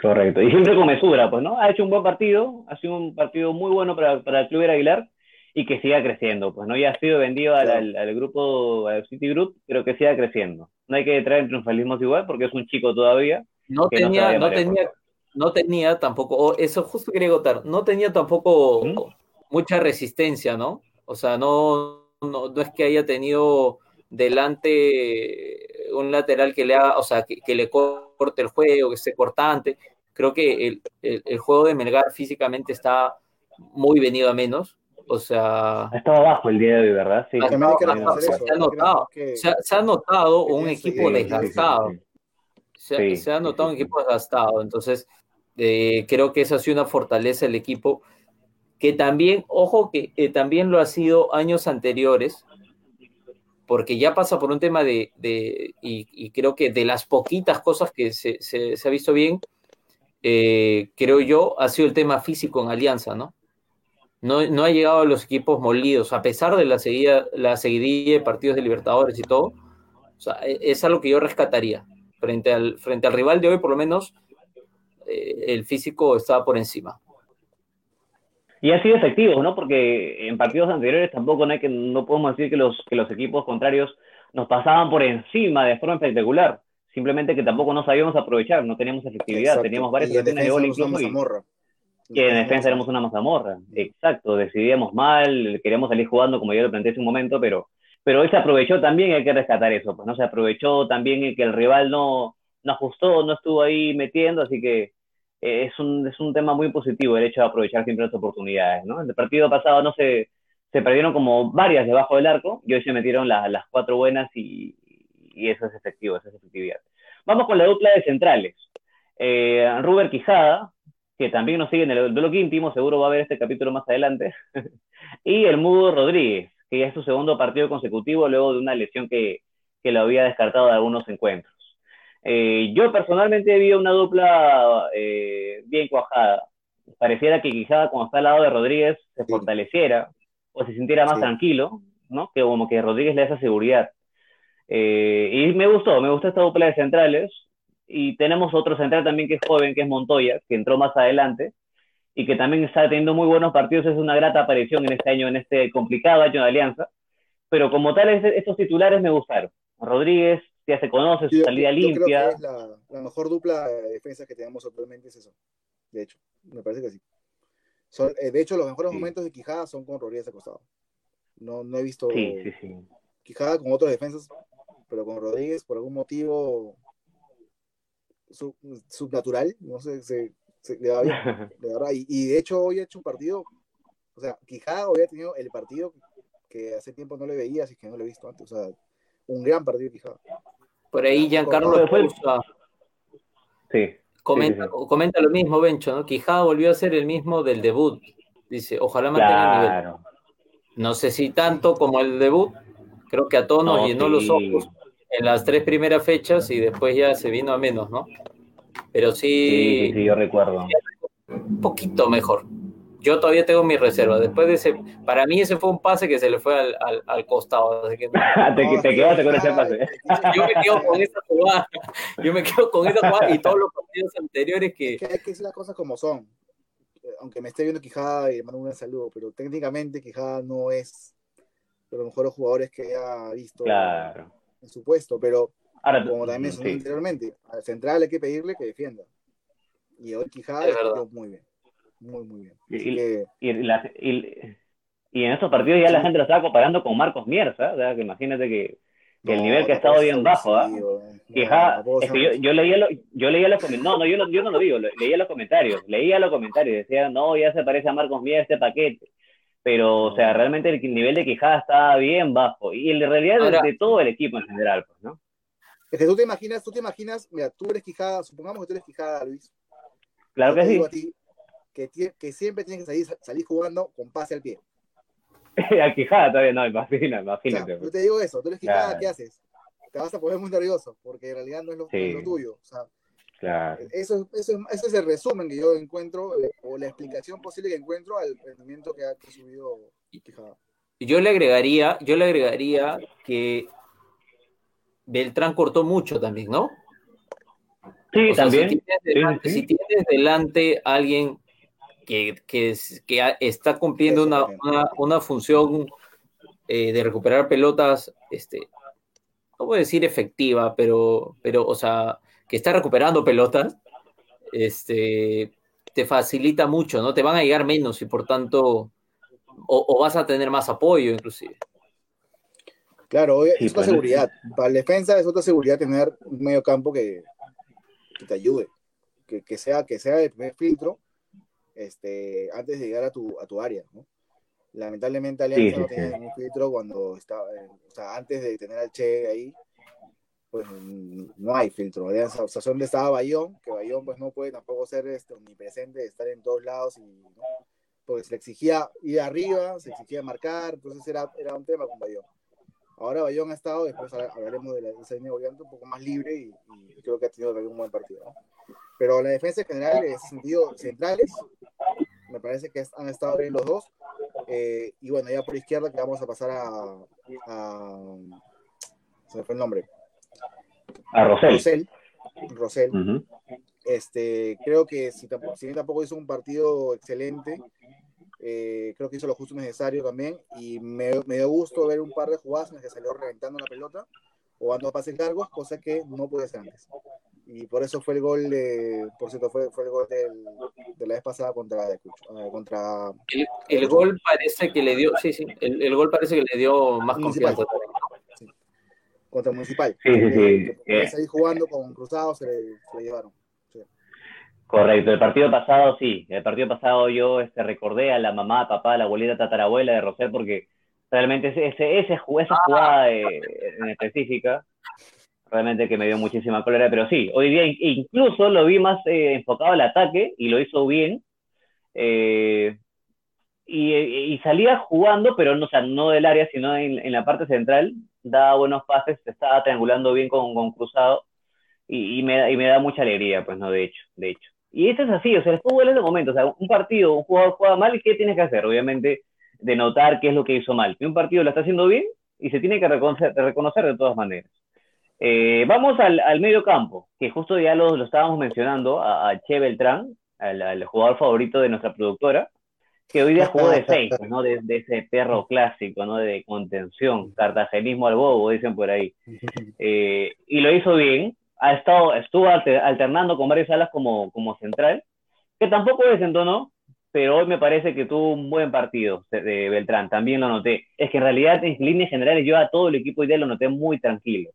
Correcto, y siempre con mesura, pues, ¿no? Ha hecho un buen partido, ha sido un partido muy bueno para, para el Club Aguilar y que siga creciendo, pues, ¿no? Ya ha sido vendido al, al, grupo, al City Group, pero que siga creciendo no hay que traer triunfalismos igual porque es un chico todavía. No tenía, no, tenía, no tenía tampoco, eso justo quería contar, no tenía tampoco ¿Mm? mucha resistencia, ¿no? O sea, no, no, es que haya tenido delante un lateral que le haga, o sea, que, le corte el juego, que esté cortante. Creo que el, el, juego de Melgar físicamente está muy venido a menos. O sea. Estaba abajo el día de hoy, ¿verdad? Sí. Se, ha notado, un equipo desgastado. Se, ha notado un equipo desgastado. Entonces, eh, creo que esa ha sido una fortaleza del equipo. Que también, ojo, que eh, también lo ha sido años anteriores, porque ya pasa por un tema de, y, creo que de las poquitas cosas que se, ha visto bien, eh, creo yo, ha sido el tema físico en Alianza, ¿no? No, no ha llegado a los equipos molidos, a pesar de la, seguida, la seguidilla de partidos de Libertadores y todo. O sea, e, es algo que yo rescataría. Frente al, frente al rival de hoy, por lo menos, eh, el físico estaba por encima. Y ha sido efectivo, ¿no? Porque en partidos anteriores tampoco no, hay que, no podemos decir que los, que los equipos contrarios nos pasaban por encima de forma espectacular. Simplemente que tampoco no sabíamos aprovechar, no teníamos efectividad, teníamos varias ocasiones de gol incluso que en defensa éramos una mazamorra. Exacto, decidíamos mal, queríamos salir jugando como yo lo planteé hace un momento, pero, pero hoy se aprovechó también, hay que rescatar eso, pues no se aprovechó también que el rival no, no ajustó, no estuvo ahí metiendo, así que eh, es, un, es un tema muy positivo el hecho de aprovechar siempre las oportunidades, ¿no? En el partido pasado no se, se perdieron como varias debajo del arco y hoy se metieron las cuatro buenas y, y, eso es efectivo, esa es efectividad. Vamos con la dupla de centrales. Eh, Ruber Quijada, que también nos sigue en el duelo íntimo, seguro va a ver este capítulo más adelante, *laughs* y el Mudo Rodríguez, que ya es su segundo partido consecutivo luego de una lesión que, que lo había descartado de algunos encuentros. Eh, yo personalmente vi una dupla eh, bien cuajada. Pareciera que quizá cuando está al lado de Rodríguez se fortaleciera o se sintiera más tranquilo, ¿no? Que como que Rodríguez le da esa seguridad. Eh, y me gustó, me gustó esta dupla de centrales y tenemos otro central también que es joven, que es Montoya, que entró más adelante y que también está teniendo muy buenos partidos. Es una grata aparición en este año, en este complicado año de Alianza. Pero como tal, estos titulares me gustaron. Rodríguez ya se conoce, su salida limpia. es la, mejor dupla de defensa que tenemos actualmente es eso. De hecho, me parece que sí. Eh, de hecho, los mejores momentos de Quijada son con Rodríguez acostado. No, no he visto Quijada con otras defensas, pero con Rodríguez, por algún motivo, subnatural, no sé, se, le va bien, *laughs* de verdad. Y, de hecho hoy ha hecho un partido, o sea, Quijada hoy ha tenido el partido que hace tiempo no le veía, así que no lo he visto antes, o sea, un gran partido Quijada. Por ahí Giancarlo Sí. Comenta, comenta lo mismo, Bencho, ¿no? Quijada volvió a ser el mismo del debut. Dice, ojalá mantenga el nivel. No sé si tanto como el debut, Creo que a todos nos llenó los ojos en las tres primeras fechas y después ya se vino a menos, ¿no? Pero sí. Sí, sí, yo recuerdo. Un poquito mejor. Yo todavía tengo mi reserva. Después de ese, para mí ese fue un pase que se le fue al, al, al costado. Así que, *laughs* te, te, quedaste con ese pase. Yo me quedo con esa jugada. Yo me quedo con esa jugada y todos los partidos anteriores que. Es que hay que decir las cosas como son. Aunque me esté viendo Quijada y le mando un saludo, pero técnicamente Quijada no es de los mejores jugadores que haya visto claro. En su puesto, pero Ahora, como también mencioné sí. anteriormente, al central hay que pedirle que defienda. Y hoy Quijada defendió muy bien. Muy, muy bien. Y, que... y, la, y, y, en estos partidos ya sí. la gente lo estaba comparando con Marcos Mierza, ¿eh? que imagínate que, que no, el nivel que ha estado bien bajo, ¿ah? ¿eh? Quijada, no, es que yo, yo, leía lo, yo leía los comentarios, no, no, yo no, yo no lo digo, leía los comentarios, leía los comentarios, decía, no, ya se parece a Marcos Mierza este paquete, pero, o sea, realmente el nivel de Quijada estaba bien bajo, y en realidad Ahora, de, todo el equipo en general, pues, ¿no? Es que tú te imaginas, tú te imaginas, mira, tú eres Quijada, supongamos que tú eres Quijada, Luis. Claro que sí. A ti, que, que, siempre tienes que salir, salir jugando con pase al pie. *laughs* a Quijada todavía no, imagina, imagínate. O sea, yo te digo eso, tú eres Quijada, claro. ¿qué haces? Te vas a poner muy nervioso, porque en realidad no es lo, sí. no es lo tuyo. O sea, claro. eso, eso, eso, es el resumen que yo encuentro, o la explicación posible que encuentro al rendimiento que ha, subido Quijada. Yo le agregaría, yo le agregaría que Beltrán cortó mucho también, ¿no? Sí, o sea, también. Si tienes, delante, sí, sí. si tienes delante a alguien que, que, que está cumpliendo una, una, una función eh, de recuperar pelotas, este, no voy a decir efectiva, pero, pero, o sea, que está recuperando pelotas, este, te facilita mucho, ¿no? Te van a llegar menos y por tanto, o, o vas a tener más apoyo inclusive. Claro, sí, es otra seguridad. Para la defensa es otra seguridad tener un medio campo que, que te ayude, que, que, sea, que sea el primer filtro este, antes de llegar a tu, a tu área. ¿no? Lamentablemente Alianza sí, no tiene ningún filtro cuando está, eh, o sea, antes de tener al Che ahí, pues no hay filtro. O sea, donde estaba Bayón, que Bayón pues no puede tampoco ser este, omnipresente, estar en todos lados y ¿no? porque se le exigía ir arriba, se exigía marcar, entonces era, era un tema con Bayón. Ahora Bayón ha estado, después hablaremos de la defensa de un poco más libre y, y, creo que ha tenido un buen partido. ¿no? Pero la defensa en general, en ese sentido, centrales, me parece que han estado bien los dos. Eh, y bueno, ya por izquierda que vamos a pasar a, a se me fue el nombre. A Rosell. Rosell. Rosell. Uh -huh. Este, creo que si, tampoco, si bien tampoco hizo un partido excelente, eh, creo que hizo lo justo necesario también y me, me, dio gusto ver un par de jugadas en las que salió reventando la pelota o dando pases largos, cosa que no pude hacer antes. Y por eso fue el gol, de, por cierto, fue, fue el gol del, de la vez pasada contra uh, contra el, el, gol parece que le dio, sí, sí, el, el gol parece que le dio más municipal. confianza. Contra Municipal. Sí, sí, sí. Que, que, ahí jugando con cruzados se se le llevaron. Correcto, el partido pasado sí, el partido pasado yo este, recordé a la mamá, papá, la abuelita, tatarabuela de Rosel porque realmente ese, ese, ese esa jugada de, en específica realmente que me dio muchísima cólera, pero sí, hoy día incluso lo vi más eh, enfocado al ataque y lo hizo bien eh, y, salía jugando, pero no, o sea, no del área, sino en, en, la parte central, daba buenos pases, estaba triangulando bien con, con Cruzado y, y, me, y me da mucha alegría, pues no, de hecho, de hecho. Y esto es así, o sea, el fútbol de momento, o sea, un partido, un jugador juega mal, ¿y qué tienes que hacer? Obviamente, denotar qué es lo que hizo mal. Y un partido lo está haciendo bien y se tiene que reconocer, reconocer de todas maneras. Eh, vamos al, al, medio campo, que justo ya lo, lo estábamos mencionando, a, a Che Beltrán, al, al, jugador favorito de nuestra productora, que hoy día jugó de seis, *laughs* ¿no? De, de, ese perro clásico, ¿no? De contención, cartagenismo al bobo, dicen por ahí. Eh, y lo hizo bien, ha estado, estuvo alternando con varias alas como, como central, que tampoco desentonó, pero hoy me parece que tuvo un buen partido de, de, Beltrán, también lo noté. Es que en realidad, en líneas generales, yo a todo el equipo ideal lo noté muy tranquilo.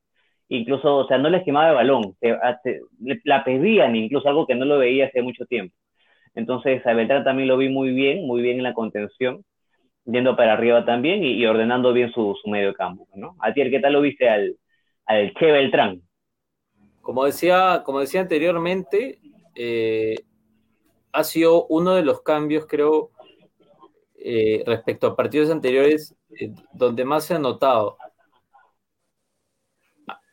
Incluso, o sea, no les quemaba el balón, se, se, la pedían incluso algo que no lo veía hace mucho tiempo. Entonces, a Beltrán también lo vi muy bien, muy bien en la contención, yendo para arriba también y, ordenando bien su, su, medio campo, ¿no? A ti, ¿qué tal lo viste al, al Che Beltrán? Como decía, como decía anteriormente, eh, ha sido uno de los cambios, creo, eh, respecto a partidos anteriores, eh, donde más se ha notado.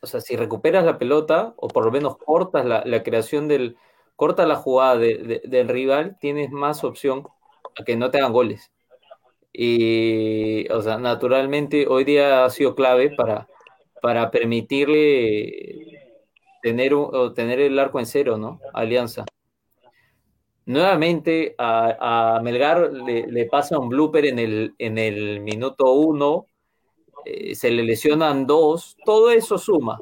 o sea, si recuperas la pelota, o por lo menos cortas la, creación del, corta la jugada del rival, tienes más opción a que no te hagan goles. Y, o sea, naturalmente hoy día ha sido clave para, para permitirle tener, tener el arco en cero, ¿no? Alianza. Nuevamente a, Melgar le, pasa un blooper en el, en el minuto uno, eh, se le lesionan dos, todo eso suma.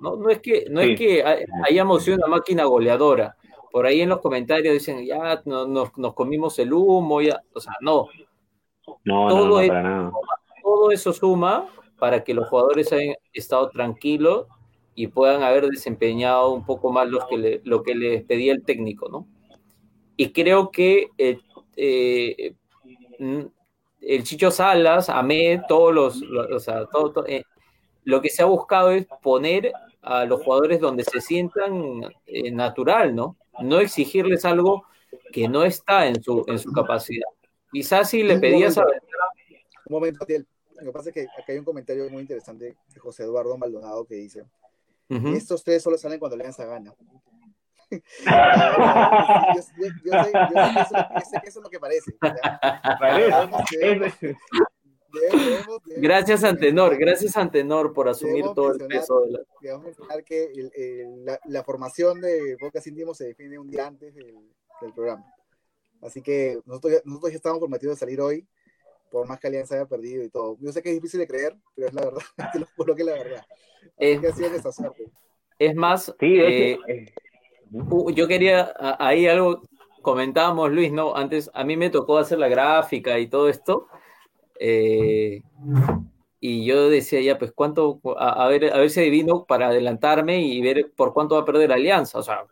No, no es que, no es que hayamos sido una máquina goleadora. Por ahí en los comentarios dicen, ya nos, nos comimos el humo, ya, o sea, no. No, todo, no, para nada. todo eso suma para que los jugadores hayan estado tranquilos y puedan haber desempeñado un poco más lo que, lo que les pedía el técnico, ¿no? Y creo que eh, eh, el Chicho Salas, Ahmed, todos los, o sea, todo, eh, lo que se ha buscado es poner a los jugadores donde se sientan natural, ¿no? No exigirles algo que no está en su, en su capacidad. Quizás si le pedías a... Un momento, Lo que pasa es que acá hay un comentario muy interesante de José Eduardo Maldonado que dice, estos tres solo salen cuando Alianza gana *laughs* yo, sé, que eso es lo que parece. *laughs* gracias Antenor, gracias Antenor por asumir todo el peso. De la... Debemos mencionar que la, formación de Bocas Íntimos se define un día antes del, programa. Así que nosotros, nosotros ya estamos prometidos de salir hoy, por más que Alianza haya perdido y todo. Yo sé que es difícil de creer, pero es la verdad, *laughs* te lo juro que es la verdad. Es, es más, sí, eh, Uh, yo quería, ahí algo comentábamos, Luis, ¿no? Antes a mí me tocó hacer la gráfica y todo esto. Eh, y yo decía ya, pues cuánto, a, ver, a ver si adivino para adelantarme y ver por cuánto va a perder Alianza. O sea,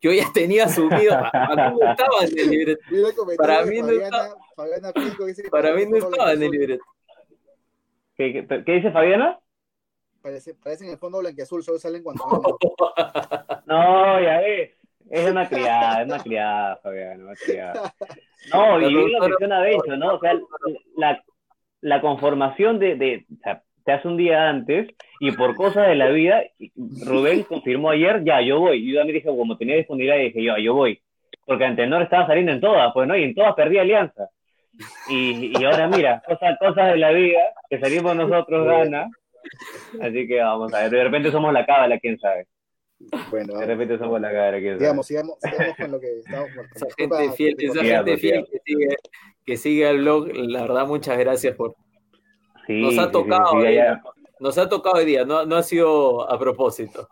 yo ya tenía subido, para mí no estaba en el libreto. *laughs* Para mí no estaba, para mí no estaba en el libreto. ¿Qué, qué dice Fabiana? Parece, parece en el fondo blanqueazul, solo salen cuando. *laughs* no, ya ves. Es una criada, es una *laughs* criada, Fabián, una criada. *laughs* No, y bien lo menciona de hecho, ¿no? O sea, la, la conformación de, de o sea, te hace un día antes y por cosas de la vida, Rubén *laughs* confirmó ayer, ya, yo voy. Yo también dije, como tenía disponibilidad, dije, yo, yo voy. Porque Antenor estaba saliendo en todas, pues no, y en todas perdí alianza. Y, y ahora mira, cosas, cosas de la vida, que salimos nosotros gana, Así que vamos a ver, de repente somos la cábala, quién sabe. Bueno, de repente somos la quién sabe. Digamos, sigamos, sigamos con lo que estamos *laughs* Esa gente fiel, esa gente fiel que sigue, que sigue el blog, la verdad, muchas gracias por. Sí, nos ha tocado, sí, nos ha tocado hoy día, no, no ha sido a propósito.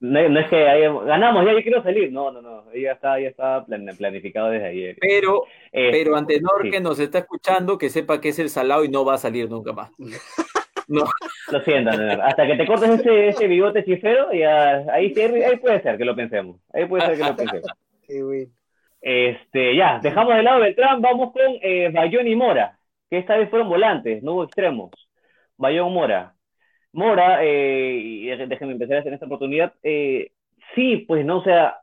No, es que ganamos, ya yo quiero salir. No, no, no. Ya está, ya está planificado desde ayer. Pero, eh, pero Antenor que nos está escuchando, que sepa que es el salado y no va a salir nunca más. *laughs* No. Lo siento, hasta que te cortes ese, ese bigote chifero, ya, ahí, ahí puede ser que lo pensemos. Ahí puede ser que lo pensemos. *laughs* Este, ya, dejamos de lado Beltrán, vamos con eh, Bayón y Mora, que esta vez fueron volantes, no hubo extremos. Bayón Mora. Mora, eh, y déjenme empezar en esta oportunidad, eh, sí, pues no, o sea,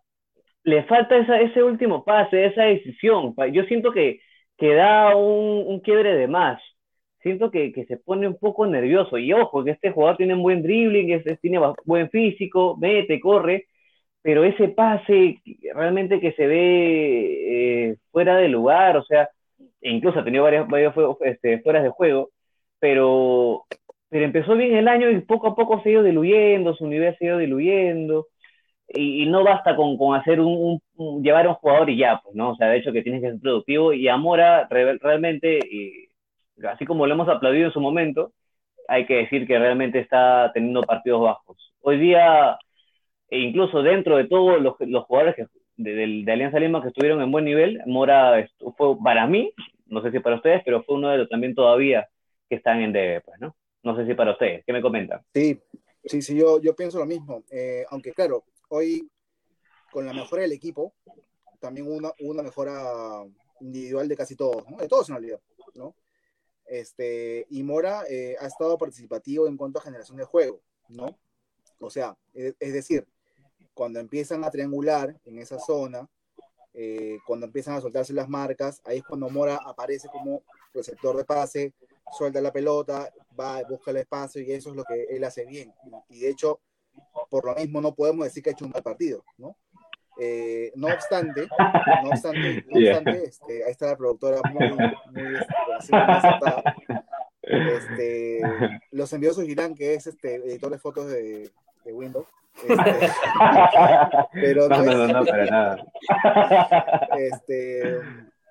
le falta esa, ese último pase, esa decisión. Yo siento que, que da un, un quiebre de más siento que, que, se pone un poco nervioso. Y ojo, que este jugador tiene un buen dribbling, que tiene buen físico, mete, corre, pero ese pase realmente que se ve eh, fuera de lugar, o sea, e incluso ha tenido varios, varios este, de juego, pero, pero empezó bien el año y poco a poco se ha ido diluyendo, su nivel se ha ido diluyendo. Y, no basta con, con hacer un, llevar a un jugador y ya, pues, ¿no? O sea, de hecho que tienes que ser productivo y Amora realmente así como lo hemos aplaudido en su momento, hay que decir que realmente está teniendo partidos bajos. Hoy día, e incluso dentro de todos los, los, jugadores que, de, de, Alianza Lima que estuvieron en buen nivel, Mora fue para mí, no sé si para ustedes, pero fue uno de los también todavía que están en DB, pues, ¿no? No sé si para ustedes, ¿qué me comentan? Sí, sí, sí, yo, yo pienso lo mismo. Eh, aunque claro, hoy con la mejora del equipo, también una, una mejora individual de casi todos, ¿no? De todos en realidad, ¿no? Este, y Mora eh, ha estado participativo en cuanto a generación de juego, ¿no? O sea, es, decir, cuando empiezan a triangular en esa zona, eh, cuando empiezan a soltarse las marcas, ahí es cuando Mora aparece como receptor de pase, suelta la pelota, va, busca el espacio y eso es lo que él hace bien. Y de hecho, por lo mismo no podemos decir que ha hecho un mal partido, ¿no? Eh, no obstante, *laughs* no obstante, no obstante este, ahí está la productora muy, muy, este, este, los envió Girán, que es este editor de fotos de, de Windows. Este, *laughs* pero no, no, no, para nada. Este,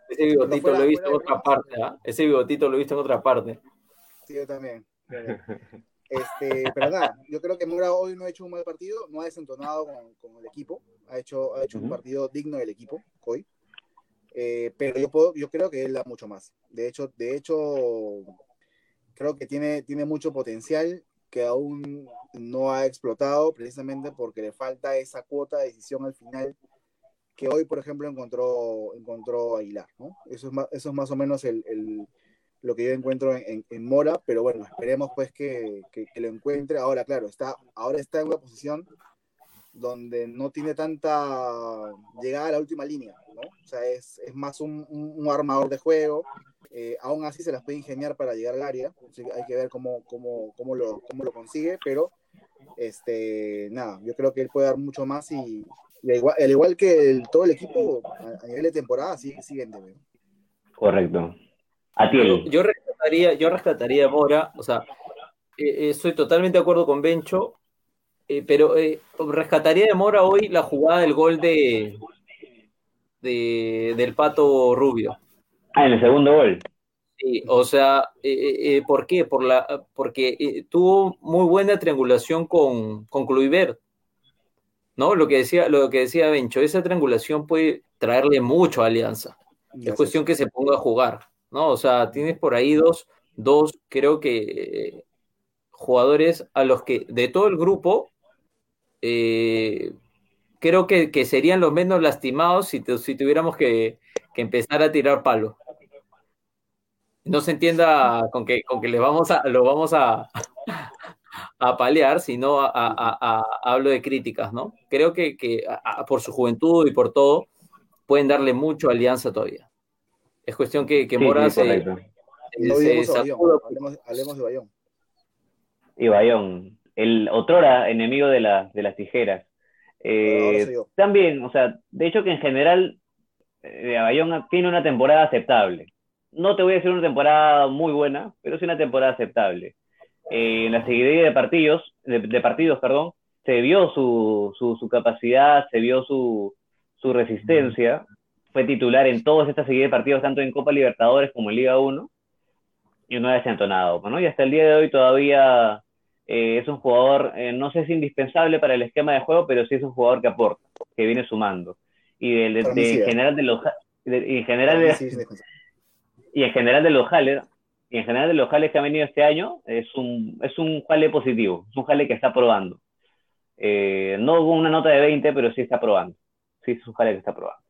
ese bigotito lo he visto en otra parte, ¿ah? Ese bigotito lo he visto en otra parte. Sí, yo también. *laughs* Este, pero nada, yo creo que Mora hoy no ha hecho un mal partido, no ha desentonado con, con el equipo, ha hecho, ha hecho un partido digno del equipo hoy. Eh, pero yo, puedo, yo creo que él da mucho más. De hecho, de hecho creo que tiene, tiene mucho potencial que aún no ha explotado precisamente porque le falta esa cuota de decisión al final que hoy, por ejemplo, encontró, encontró Aguilar, ¿no? Eso es más, eso es más o menos el, el lo que yo encuentro en, en, Mora, pero bueno, esperemos pues que, que, lo encuentre. Ahora, claro, está, ahora está en una posición donde no tiene tanta llegada a la última línea, ¿no? O sea, es, es más un, un, armador de juego, eh, aún así se las puede ingeniar para llegar al área, hay que ver cómo, cómo, cómo, lo, cómo lo consigue, pero este, nada, yo creo que él puede dar mucho más y, y al, igual, al igual, que el, todo el equipo a, a, nivel de temporada sigue, siguen de Correcto. A ti. Yo, yo, rescataría, yo rescataría a Mora, o sea, eh, estoy totalmente de acuerdo con Bencho, eh, pero eh, rescataría de Mora hoy la jugada del gol de, de del Pato Rubio. Ah, en el segundo gol. Sí, o sea, eh, ¿por qué? Por la, porque tuvo muy buena triangulación con, con Kluivert. ¿No? Lo que decía, lo que decía Bencho, esa triangulación puede traerle mucho a Alianza. Es cuestión que se ponga a jugar, ¿no? O sea, tienes por ahí dos, dos, creo que jugadores a los que de todo el grupo eh, creo que, que, serían los menos lastimados si, si tuviéramos que, que, empezar a tirar palo. No se entienda con que, con que le vamos a, lo vamos a, *laughs* a palear, sino a, a, hablo de críticas, ¿no? Creo que, que por su juventud y por todo, pueden darle mucho alianza todavía. Es cuestión que, que Mora sí, se, se, se hablemos, hablemos, de Bayón. Y Bayón, el otrora enemigo de, la, de las tijeras. Eh, también, o sea, de hecho que en general eh, Bayón tiene una temporada aceptable. No te voy a decir una temporada muy buena, pero sí una temporada aceptable. Eh, en la seguidilla de partidos, de, de, partidos, perdón, se vio su, su, su capacidad, se vio su, su resistencia. Fue titular en todas estas seguidas de partidos, tanto en Copa Libertadores como en Liga 1, y no ha desentonado. ¿no? Y hasta el día de hoy todavía eh, es un jugador, eh, no sé si indispensable para el esquema de juego, pero sí es un jugador que aporta, que viene sumando. Y de, de, de en general de los en general de, y en general de los Haller, y en general de los jales que han venido este año, es un, es un jale positivo, es un jale que está probando. Eh, no con una nota de 20, pero sí está probando. Sí, es un jale que está probando.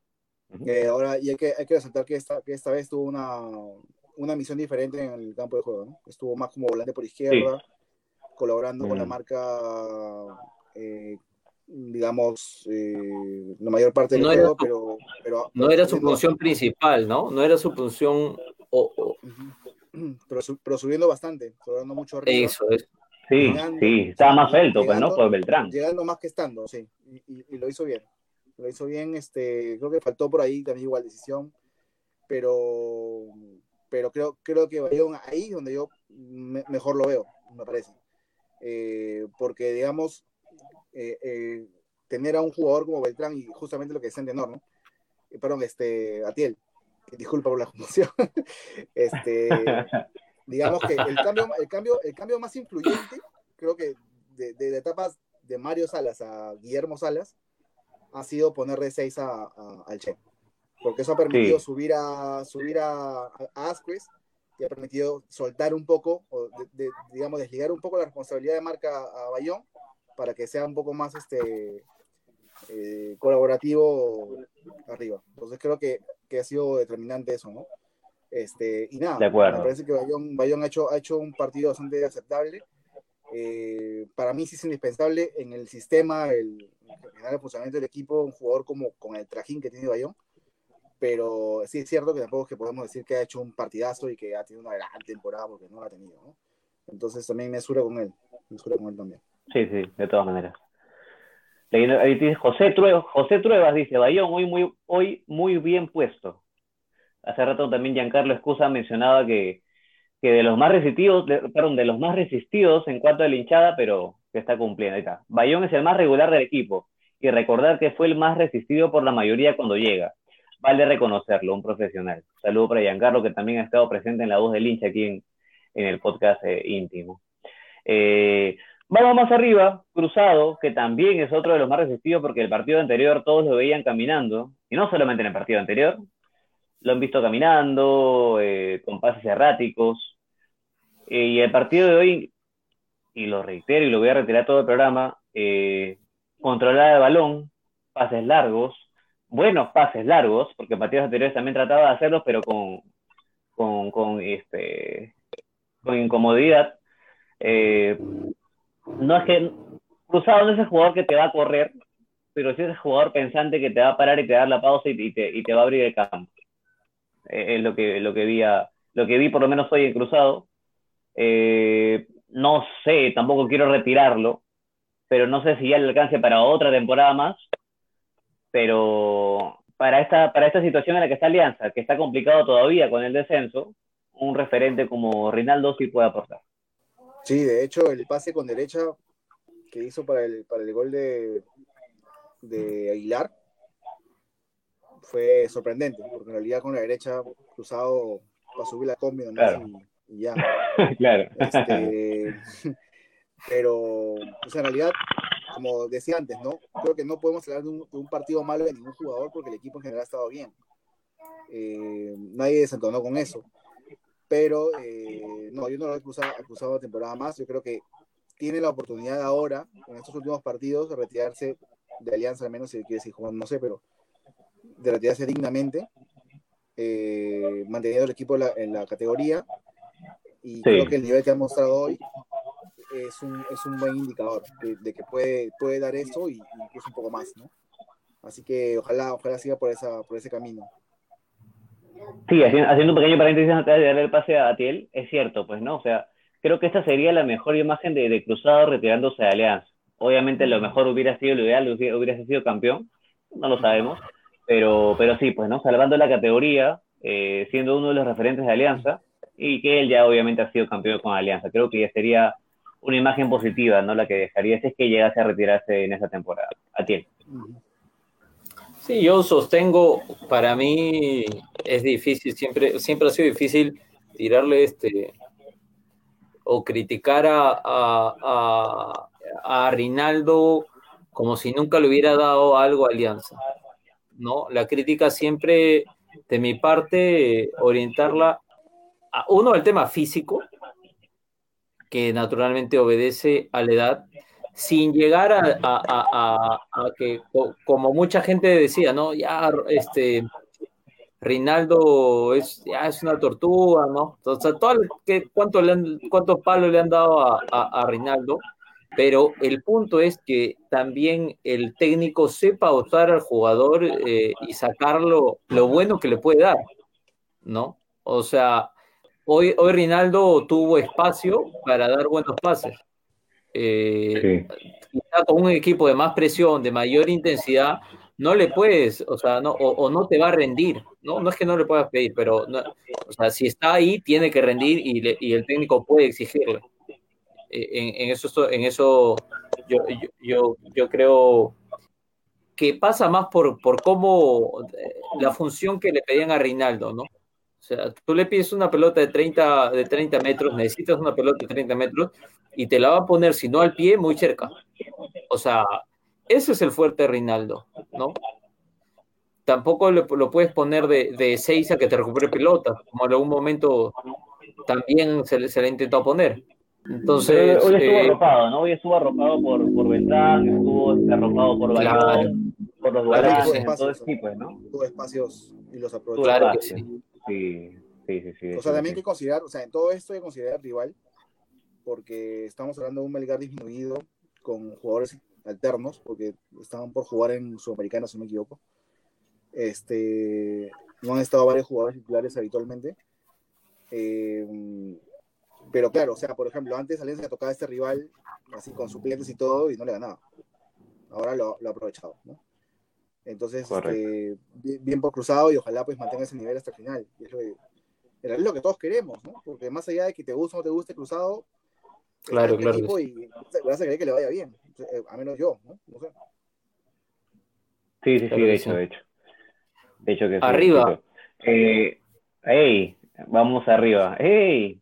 Eh, ahora, y hay que, hay que resaltar que esta, que esta vez tuvo una, una misión diferente en el campo de juego, ¿no? Estuvo más como volante por izquierda, sí colaborando con la mm. marca, eh, digamos, eh, la mayor parte del no juego, pero, pero, No era su función principal, ¿no? No era su función... Oh, oh. Pero, pero, subiendo bastante, subiendo mucho arriba. Eso es. Sí, llegando, sí, estaba más suelto, pues, ¿no? Por Beltrán. Llegando más que estando, sí, y, y, y, lo hizo bien. Lo hizo bien, este, creo que faltó por ahí también igual decisión, pero, pero creo, creo que Bayón ahí donde yo me, mejor lo veo, me parece. Eh, porque digamos, eh, eh, tener a un jugador como Beltrán y justamente lo que decían de Nor, ¿no? perdón, este, Atiel, disculpa por la confusión, *laughs* este, *laughs* digamos que el cambio, el, cambio, el cambio más influyente, creo que de, de, etapas de Mario Salas a Guillermo Salas, ha sido ponerle 6 a, a, al Che, porque eso ha permitido sí. subir a subir a, a Asquez que ha permitido soltar un poco, o de, de, digamos, desligar un poco la responsabilidad de marca a Bayón para que sea un poco más este, eh, colaborativo arriba. Entonces creo que, que, ha sido determinante eso, ¿no? Este, y nada, me parece que Bayón, Bayón ha, hecho, ha hecho un partido bastante aceptable. Eh, para mí sí es indispensable en el sistema, el, el, el funcionamiento del equipo, un jugador como con el trajín que tiene Bayón pero sí es cierto que tampoco es que podemos decir que ha hecho un partidazo y que ha tenido una gran temporada porque no la ha tenido, ¿no? Entonces también mesura con él, mesura con él también. Sí, sí, de todas maneras. José Truebas, José Truebas dice, Bayón, hoy muy, hoy muy bien puesto. Hace rato también Giancarlo Escusa mencionaba que, que de los más resistidos, perdón, de los más resistidos en cuanto a la hinchada, pero que está cumpliendo. Ahí está. Bayón es el más regular del equipo y recordar que fue el más resistido por la mayoría cuando llega. Vale reconocerlo, un profesional. Saludo para Giancarlo, que también ha estado presente en la voz del hincha aquí en, en el podcast eh, íntimo. Eh, Vamos más arriba, Cruzado, que también es otro de los más resistidos porque el partido anterior todos lo veían caminando, y no solamente en el partido anterior, lo han visto caminando, eh, con pases erráticos, eh, y el partido de hoy, y lo reitero y lo voy a retirar todo el programa, eh, controlar el balón, pases largos, buenos pases largos, porque en partidos anteriores también trataba de hacerlos, pero con, con, con, este, con incomodidad. Eh, no es que Cruzado no es el jugador que te va a correr, pero sí es el jugador pensante que te va a parar y te va a dar la pausa y, te, y te, va a abrir el campo. Eh, es lo que, lo, que vi lo que vi por lo menos hoy en Cruzado. Eh, no sé, tampoco quiero retirarlo, pero no sé si ya le alcance para otra temporada más. Pero para esta, para esta situación en la que está Alianza, que está complicado todavía con el descenso, un referente como Rinaldo sí puede aportar. Sí, de hecho, el pase con derecha que hizo para el, para el gol de, de Aguilar fue sorprendente, porque en realidad con la derecha cruzado para subir la combi y, ya. *laughs* claro. Este, *laughs* pero, en realidad, como decía antes, ¿no? Creo que no podemos hablar de un, partido malo de ningún jugador porque el equipo en general ha estado bien. Eh, nadie desentonó con eso pero eh, no, yo no lo he acusado, acusado temporada más. Yo creo que tiene la oportunidad ahora, en estos últimos partidos, de retirarse de Alianza, al menos si quiere decir Juan, no sé, pero de retirarse dignamente, eh, manteniendo el equipo en la, categoría. Y creo que el nivel que ha mostrado hoy es un, es un buen indicador de, que puede, puede dar eso y incluso un poco más, ¿no? Así que ojalá, ojalá siga por, esa, por ese camino. Sí, haciendo, un pequeño paréntesis antes de darle el pase a Atiel, es cierto, pues, ¿no? O sea, creo que esta sería la mejor imagen de, Cruzado retirándose de Alianza. Obviamente lo mejor hubiera sido, lo ideal hubiera, sido campeón, no lo sabemos, pero, pero sí, pues, ¿no? Salvando la categoría, eh, siendo uno de los referentes de Alianza, y que él ya obviamente ha sido campeón con Alianza. Creo que ya sería una imagen positiva, ¿no? La que dejaría si es que llegase a retirarse en esa temporada. Atiel. Sí, yo sostengo, para mí es difícil, siempre, siempre ha sido difícil tirarle este o criticar a, a, a, Rinaldo como si nunca le hubiera dado algo a Alianza. ¿no? La crítica siempre, de mi parte, orientarla a uno al tema físico, que naturalmente obedece a la edad, sin llegar a, que, como mucha gente decía, ¿no? Ya, este, Rinaldo es, ya es una tortuga, ¿no? O sea, todo ¿cuánto le ¿cuántos palos le han dado a, a, Rinaldo? Pero el punto es que también el técnico sepa usar al jugador eh, y sacarlo lo bueno que le puede dar, ¿no? O sea, hoy, hoy Rinaldo tuvo espacio para dar buenos pases eh, con un equipo de más presión, de mayor intensidad, no le puedes, o sea, no, o, no te va a rendir, ¿no? No es que no le puedas pedir, pero, o sea, si está ahí, tiene que rendir y, el técnico puede exigirle. Eh, en, eso, en eso yo, yo, yo, creo que pasa más por, por cómo eh, la función que le pedían a Reinaldo, ¿no? O sea, tú le pides una pelota de 30, de 30 metros, necesitas una pelota de 30 metros y te la va a poner, si no al pie, muy cerca. O sea, ese es el fuerte de Rinaldo, ¿no? Tampoco lo, puedes poner de, de 6 a que te recupere pelota, como en algún momento también se, se le ha intentado poner. Entonces, hoy, estuvo eh, arropado, ¿no? Hoy estuvo arropado por, por Ventán, estuvo arropado por Balón, por los Guaranes, todo ese tipo, ¿no? Tuvo espacios y los aprovechó. Claro que sí. Sí, sí, sí, O sea, también hay que considerar, o sea, en todo esto hay que considerar rival, porque estamos hablando de un Melgar disminuido con jugadores alternos, porque estaban por jugar en Sudamericana, si no me equivoco. Este, no han estado varios jugadores titulares habitualmente. Eh, pero claro, o sea, por ejemplo, antes Alianza tocaba a este rival así con suplentes y todo y no le ganaba. Ahora lo, lo ha aprovechado, ¿no? Entonces, este, bien, por cruzado y ojalá pues mantenga ese nivel hasta el final. Es lo, que, es lo que todos queremos, ¿no? Porque más allá de que te guste o no te guste cruzado, claro, claro. Y vas a querer que le vaya bien, eh, a menos yo, ¿no? no sé. Sí, sí, sí, de hecho, de hecho. De hecho que sí, Arriba. Eh, hey, vamos arriba. Hey.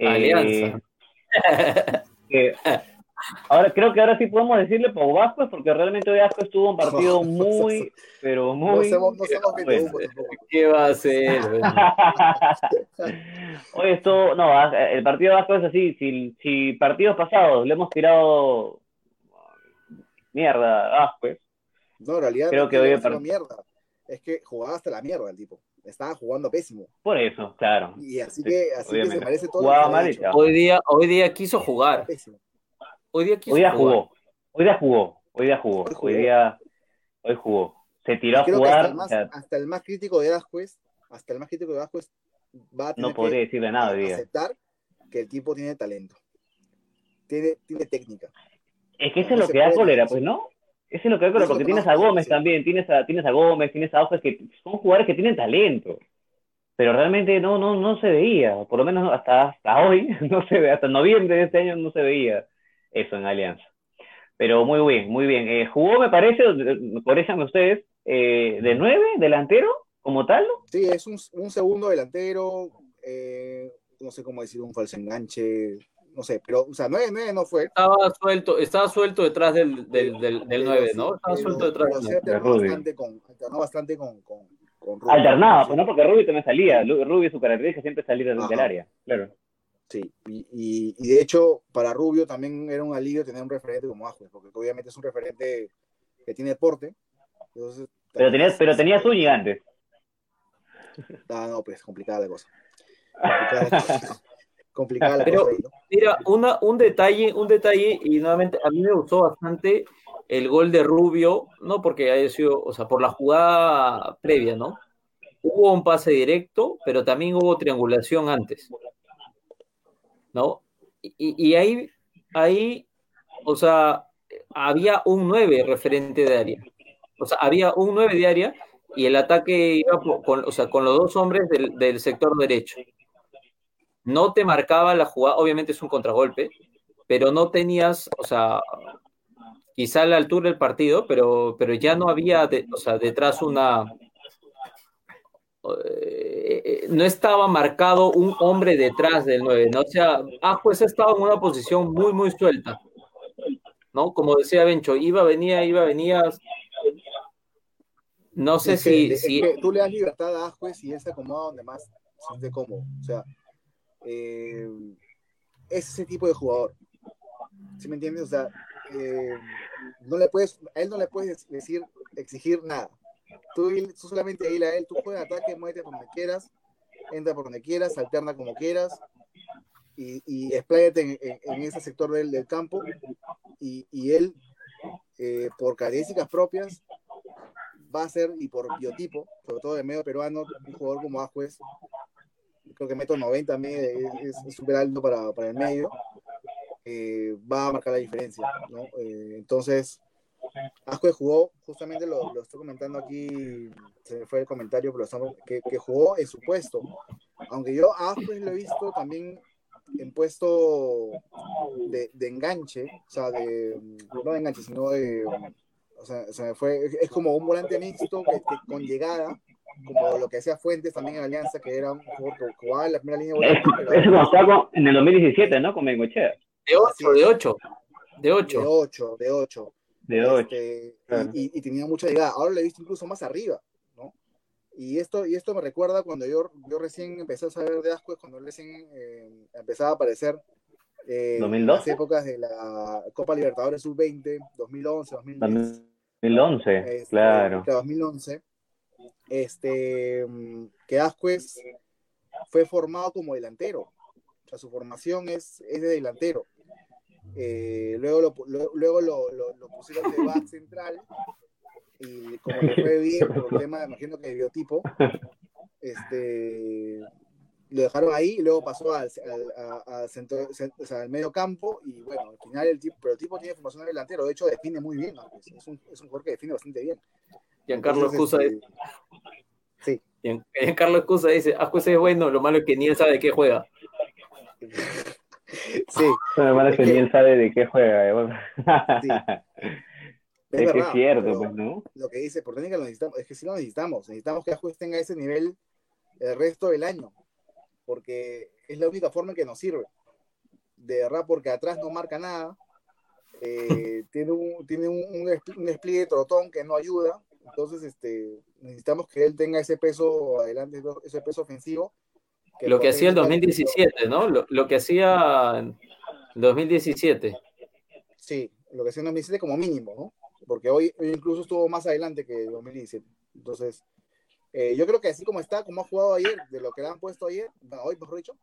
Alianza. Eh, ahora creo que ahora sí podemos decirle por Vasco porque realmente hoy Vasco estuvo un partido *laughs* muy, pero muy. No somos, no somos ¿Qué va a hacer? *laughs* hoy esto, no, el partido de Vasco es así. Si, si partidos pasados le hemos tirado mierda a Vasco, no, en realidad creo que hoy mierda. Es que jugaba hasta la mierda el tipo estaba jugando pésimo. Por eso, claro. Y así que, así que se parece todo. hoy día, hoy día quiso jugar. Hoy día hoy jugó. Hoy día jugó. Hoy día jugó. Hoy, día hoy jugó. Se tiró a jugar. Hasta el, más, hasta el, más, crítico de Ascuez, hasta el más crítico de Ascuez va a tener no podría que decirle nada hoy día. aceptar que el tipo tiene talento. Tiene, tiene técnica. Es que eso es lo que da cólera, pues, ¿no? Eso es lo que da cólera, porque tienes a Gómez también, tienes a, tienes a Gómez, tienes a Ojos que son jugadores que tienen talento pero realmente no, no, no se veía, por lo menos hasta, hasta hoy, *laughs* no se ve, hasta noviembre de este año no se veía eso en Alianza. Pero muy bien, muy bien. Eh, jugó, me parece, corríjanme ustedes, eh, de nueve, delantero, como tal. Sí, es un, un segundo delantero, eh, no sé cómo decir, un falso enganche, no sé, pero, o sea, nueve, nueve no fue. Estaba suelto, estaba suelto detrás del, del, del, del nueve, ¿no? Estaba suelto detrás del nueve. Bastante con, bastante con, con Alternaba, pues no, porque Rubio también salía. Rubio su característica siempre salir del, área, claro. Sí, y, y, de hecho, para Rubio también era un alivio tener un referente como Ajuez, porque obviamente es un referente que tiene deporte. pero tenías, pero tenía Zúñiga antes. Ah, no, pues complicada la cosa. Complicada la, *laughs* pero, cosa. Mira, una, un detalle, un detalle, y nuevamente a mí me gustó bastante el gol de Rubio, no porque haya sido, o sea, por la jugada previa, ¿no? Hubo un pase directo, pero también hubo triangulación antes, ¿no? Y, y ahí, ahí, o sea, había un 9 referente de área. O sea, había un 9 de área y el ataque iba con, o sea, con los dos hombres del, del sector derecho. No te marcaba la jugada, obviamente es un contragolpe, pero no tenías, o sea, quizá a la altura del partido, pero, pero ya no había, o sea, detrás una... Eh, no estaba marcado un hombre detrás del 9, ¿no? O sea, pues estaba en una posición muy, muy suelta, ¿no? Como decía Bencho, iba, venía, iba, venía. No sé si, si... tú le das libertad a Ajuez y él se acomoda donde más se siente cómodo. O sea, eh, es ese tipo de jugador. ¿Sí me entiendes? O sea, eh, no le puedes, a él no le puedes decir, exigir nada. Tú, solamente ahí a él, tú puedes ataque, muévete por donde quieras, entra por donde quieras, alterna como quieras y, y expláyate en, ese sector del, del campo y, y él, eh, por características propias, va a ser, y por biotipo, sobre todo de medio peruano, un jugador como Ajuez, creo que metro 90 es súper alto para, para el medio, eh, va a marcar la diferencia, ¿no? Eh, entonces, Asco jugó, justamente lo, lo, estoy comentando aquí, se me fue el comentario, pero estamos, que, que, jugó en su puesto. Aunque yo a Asco lo he visto también en puesto de, de, enganche, o sea, de, no de enganche, sino de, o sea, se me fue, es como un volante mixto que, que, con llegada, como lo que hacía Fuentes también en Alianza, que era un jugador que jugaba en la primera línea. Eso cuando estaba en el 2017, ¿no? Con Bengochea. De 8, de 8. De 8. De 8, de 8. De 8. Este, claro. y, y, tenía mucha llegada. Ahora lo he visto incluso más arriba, ¿no? Y esto, y esto me recuerda cuando yo, yo recién empecé a saber de Ascuez, cuando recién eh, empezaba a aparecer eh, en las épocas de la Copa Libertadores Sub-20, 2011, 2010. 2011, este, claro. 2011. Este, que Ascuez fue formado como delantero. O sea, su formación es, es de delantero. Eh, luego lo, lo, luego lo, lo, lo pusieron de back central y como le fue bien *laughs* por el tema, imagino que de biotipo, este, lo dejaron ahí y luego pasó al, al, centro, al medio campo y bueno, al final el tipo, pero el tipo tiene formación de delantero, de hecho define muy bien, es, un, es un jugador que define bastante bien. Giancarlo Escusa este, dice, sí. Giancarlo Escusa dice, Ascusa es bueno, lo malo es que ni él sabe de qué juega. *laughs* sí. *laughs* Lo malo es que sabe de qué juega. sí. *laughs* Es, que es cierto, pues, ¿no? Lo que dice por técnica lo necesitamos, es que sí lo necesitamos, necesitamos que Ascuez tenga ese nivel el resto del año porque es la única forma que nos sirve. De verdad, porque atrás no marca nada, eh, *laughs* tiene, un, tiene un, un, despliegue trotón que no ayuda, entonces este, necesitamos que él tenga ese peso adelante, ese peso ofensivo. Lo que hacía el 2017, ¿no? Lo, lo, que hacía en 2017. Sí, lo que hacía en 2017 como mínimo, ¿no? Porque hoy, hoy incluso estuvo más adelante que el 2017. Entonces, eh, yo creo que así como está, como ha jugado ayer, de lo que le han puesto ayer, hoy mejor dicho,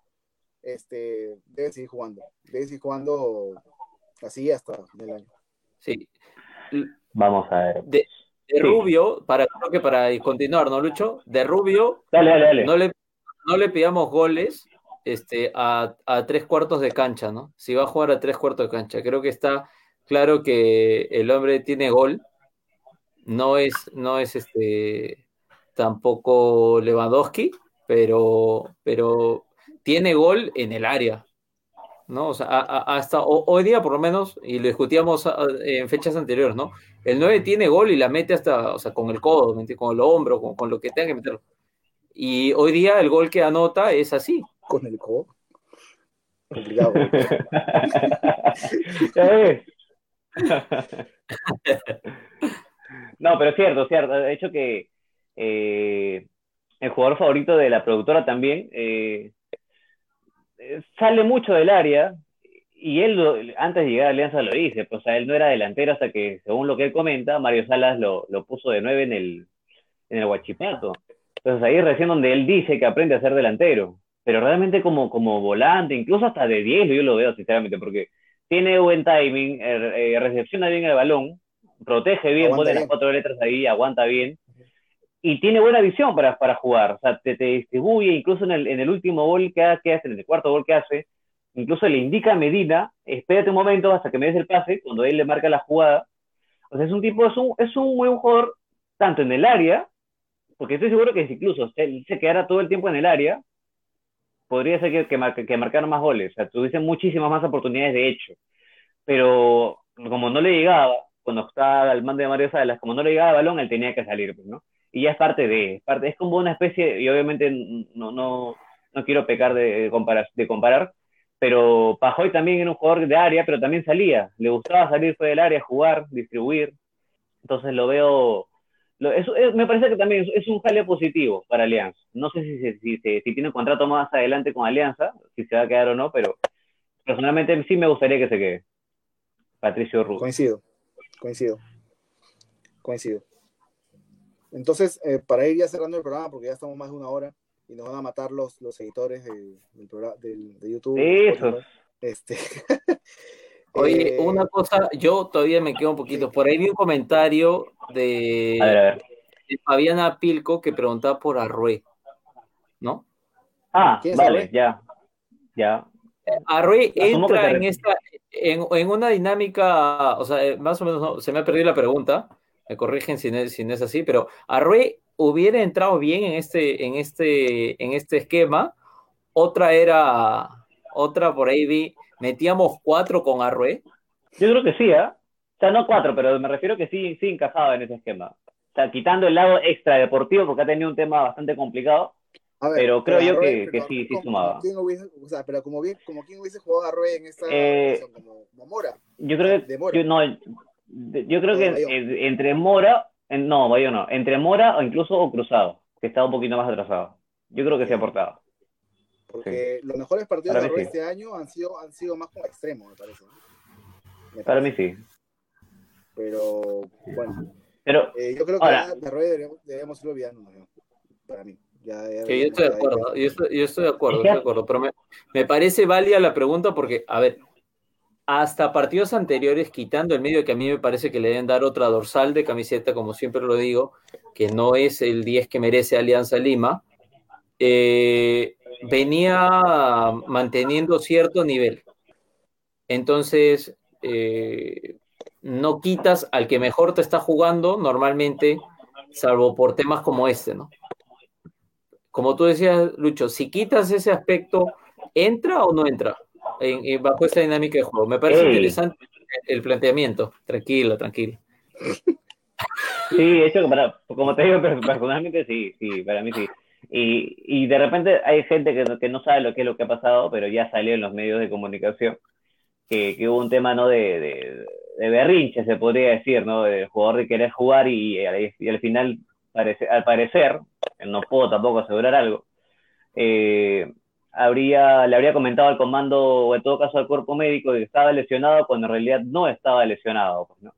este, debe seguir jugando. Debe seguir jugando así hasta el año. Sí. Vamos a ver. De, Rubio, para, creo que para continuar, ¿no, Lucho? De Rubio, dale, dale, dale. No, le, no le pidamos goles este, a, a tres cuartos de cancha, ¿no? Si va a jugar a tres cuartos de cancha. Creo que está claro que el hombre tiene gol. No es, no es este tampoco Lewandowski, pero, pero tiene gol en el área. ¿no? O sea, hasta hoy día por lo menos, y lo discutíamos en fechas anteriores, ¿no? El 9 tiene gol y la mete hasta, o sea, con el codo, con el hombro, con, lo que tenga que meterlo. Y hoy día el gol que anota es así. Con el codo. Complicado. *laughs* *laughs* no, pero es cierto, cierto. De hecho que eh, el jugador favorito de la productora también, eh, sale mucho del área y él antes de llegar a Alianza lo dice, pues él no era delantero hasta que, según lo que él comenta, Mario Salas lo, puso de nueve en el, en el Huachipato. Entonces ahí recién donde él dice que aprende a ser delantero, pero realmente como, como volante, incluso hasta de 10 yo lo veo sinceramente, porque tiene buen timing, eh, recepciona bien el balón, protege bien, pone las cuatro letras ahí, aguanta bien, y tiene buena visión para, para jugar, o sea, te, te distribuye, incluso en el, en el último gol que, hace, en el cuarto gol que hace, incluso le indica a Medina, espérate un momento hasta que me des el pase, cuando él le marca la jugada. O sea, es un tipo, es un, es un buen jugador, tanto en el área, porque estoy seguro que si incluso él se quedara todo el tiempo en el área, podría ser que, que, marcara más goles, o sea, tuviese muchísimas más oportunidades de hecho. Pero como no le llegaba, cuando estaba al mando de Mario Salas, como no le llegaba el balón, él tenía que salir, pues, ¿no? y ya es parte de, es, parte, es como una especie, y obviamente no, no, no quiero pecar de, comparar, de comparar, pero Pajoy también era un jugador de área, pero también salía, le gustaba salir fuera del área, jugar, distribuir, entonces lo veo, lo, eso, me parece que también es, un jale positivo para Alianza, no sé si, si, si, si tiene un contrato más adelante con Alianza, si se va a quedar o no, pero personalmente sí me gustaría que se quede. Patricio Ruz. Coincido, coincido, coincido. Entonces, eh, para ir ya cerrando el programa, porque ya estamos más de una hora y nos van a matar los, los editores del, programa, del, de YouTube. Eso. Este, *laughs* Oye, eh, una cosa, yo todavía me quedo un poquito. Por ahí vi un comentario de, Fabiana Pilco que preguntaba por Arrué, ¿no? Ah, vale, ya. Ya. Arrué entra en esta, en, en, una dinámica, o sea, más o menos, se me ha perdido la pregunta, me corrigen si no, es, así, pero Arrué hubiera entrado bien en este, en este, en este esquema. Otra era, otra por ahí vi, metíamos cuatro con Arrué. Yo creo que sí, ¿eh? O sea, no cuatro, pero me refiero que sí, sí encajaba en ese esquema. O sea, quitando el lado extra deportivo, porque ha tenido un tema bastante complicado, pero creo yo que, que, sí, sí sumaba. o sea, pero como, bien, como quien hubiese jugado a en esta eh, como, Mora. Yo creo que, yo, no, yo creo que entre Mora, no, vaya no, entre Mora o incluso o Cruzado, que estaba un poquito más atrasado. Yo creo que se ha aportado. Porque los mejores partidos de este año han sido, han sido más como extremos, me parece. Para mí sí. Pero, bueno. Pero, eh, yo creo que ahora, de deberíamos, deberíamos ir olvidando, para mí. Ya, yo estoy de acuerdo, yo estoy, yo estoy de acuerdo, estoy de acuerdo, pero me, me parece válida la pregunta porque, a ver, hasta partidos anteriores, quitando el medio que a mí me parece que le deben dar otra dorsal de camiseta, como siempre lo digo, que no es el 10 que merece Alianza Lima, eh, venía manteniendo cierto nivel. Entonces, eh, no quitas al que mejor te está jugando normalmente, salvo por temas como este, ¿no? Como tú decías, Lucho, si quitas ese aspecto, ¿entra o no entra en, bajo esta dinámica de juego? Me parece interesante el planteamiento. Tranquilo, tranquilo. Sí, hecho, para, como te digo, *laughs* personalmente sí, sí, para mí sí. Y, y de repente hay gente que, que no sabe lo que es lo que ha pasado, pero ya salió en los medios de comunicación que, que hubo un tema ¿no? de, de, de, berrinche, se podría decir, ¿no? Del jugador de querer jugar y, y al final, parece, al parecer, no puedo tampoco asegurar algo, eh, habría, le habría comentado al comando, o en todo caso al cuerpo médico, que estaba lesionado cuando en realidad no estaba lesionado. Pues, ¿no?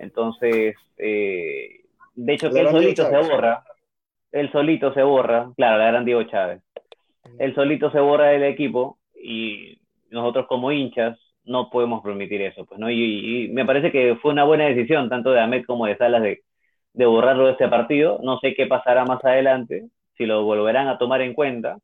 Entonces, eh, de hecho, que él solito se borra, él solito se borra, claro, la gran Diego Chávez, él solito se borra del equipo y nosotros como hinchas no podemos permitir eso, pues, ¿no? Y, y, me parece que fue una buena decisión, tanto de Ahmed como de Salas, de, de borrarlo de este partido. No sé qué pasará más adelante, si lo volverán a tomar en cuenta.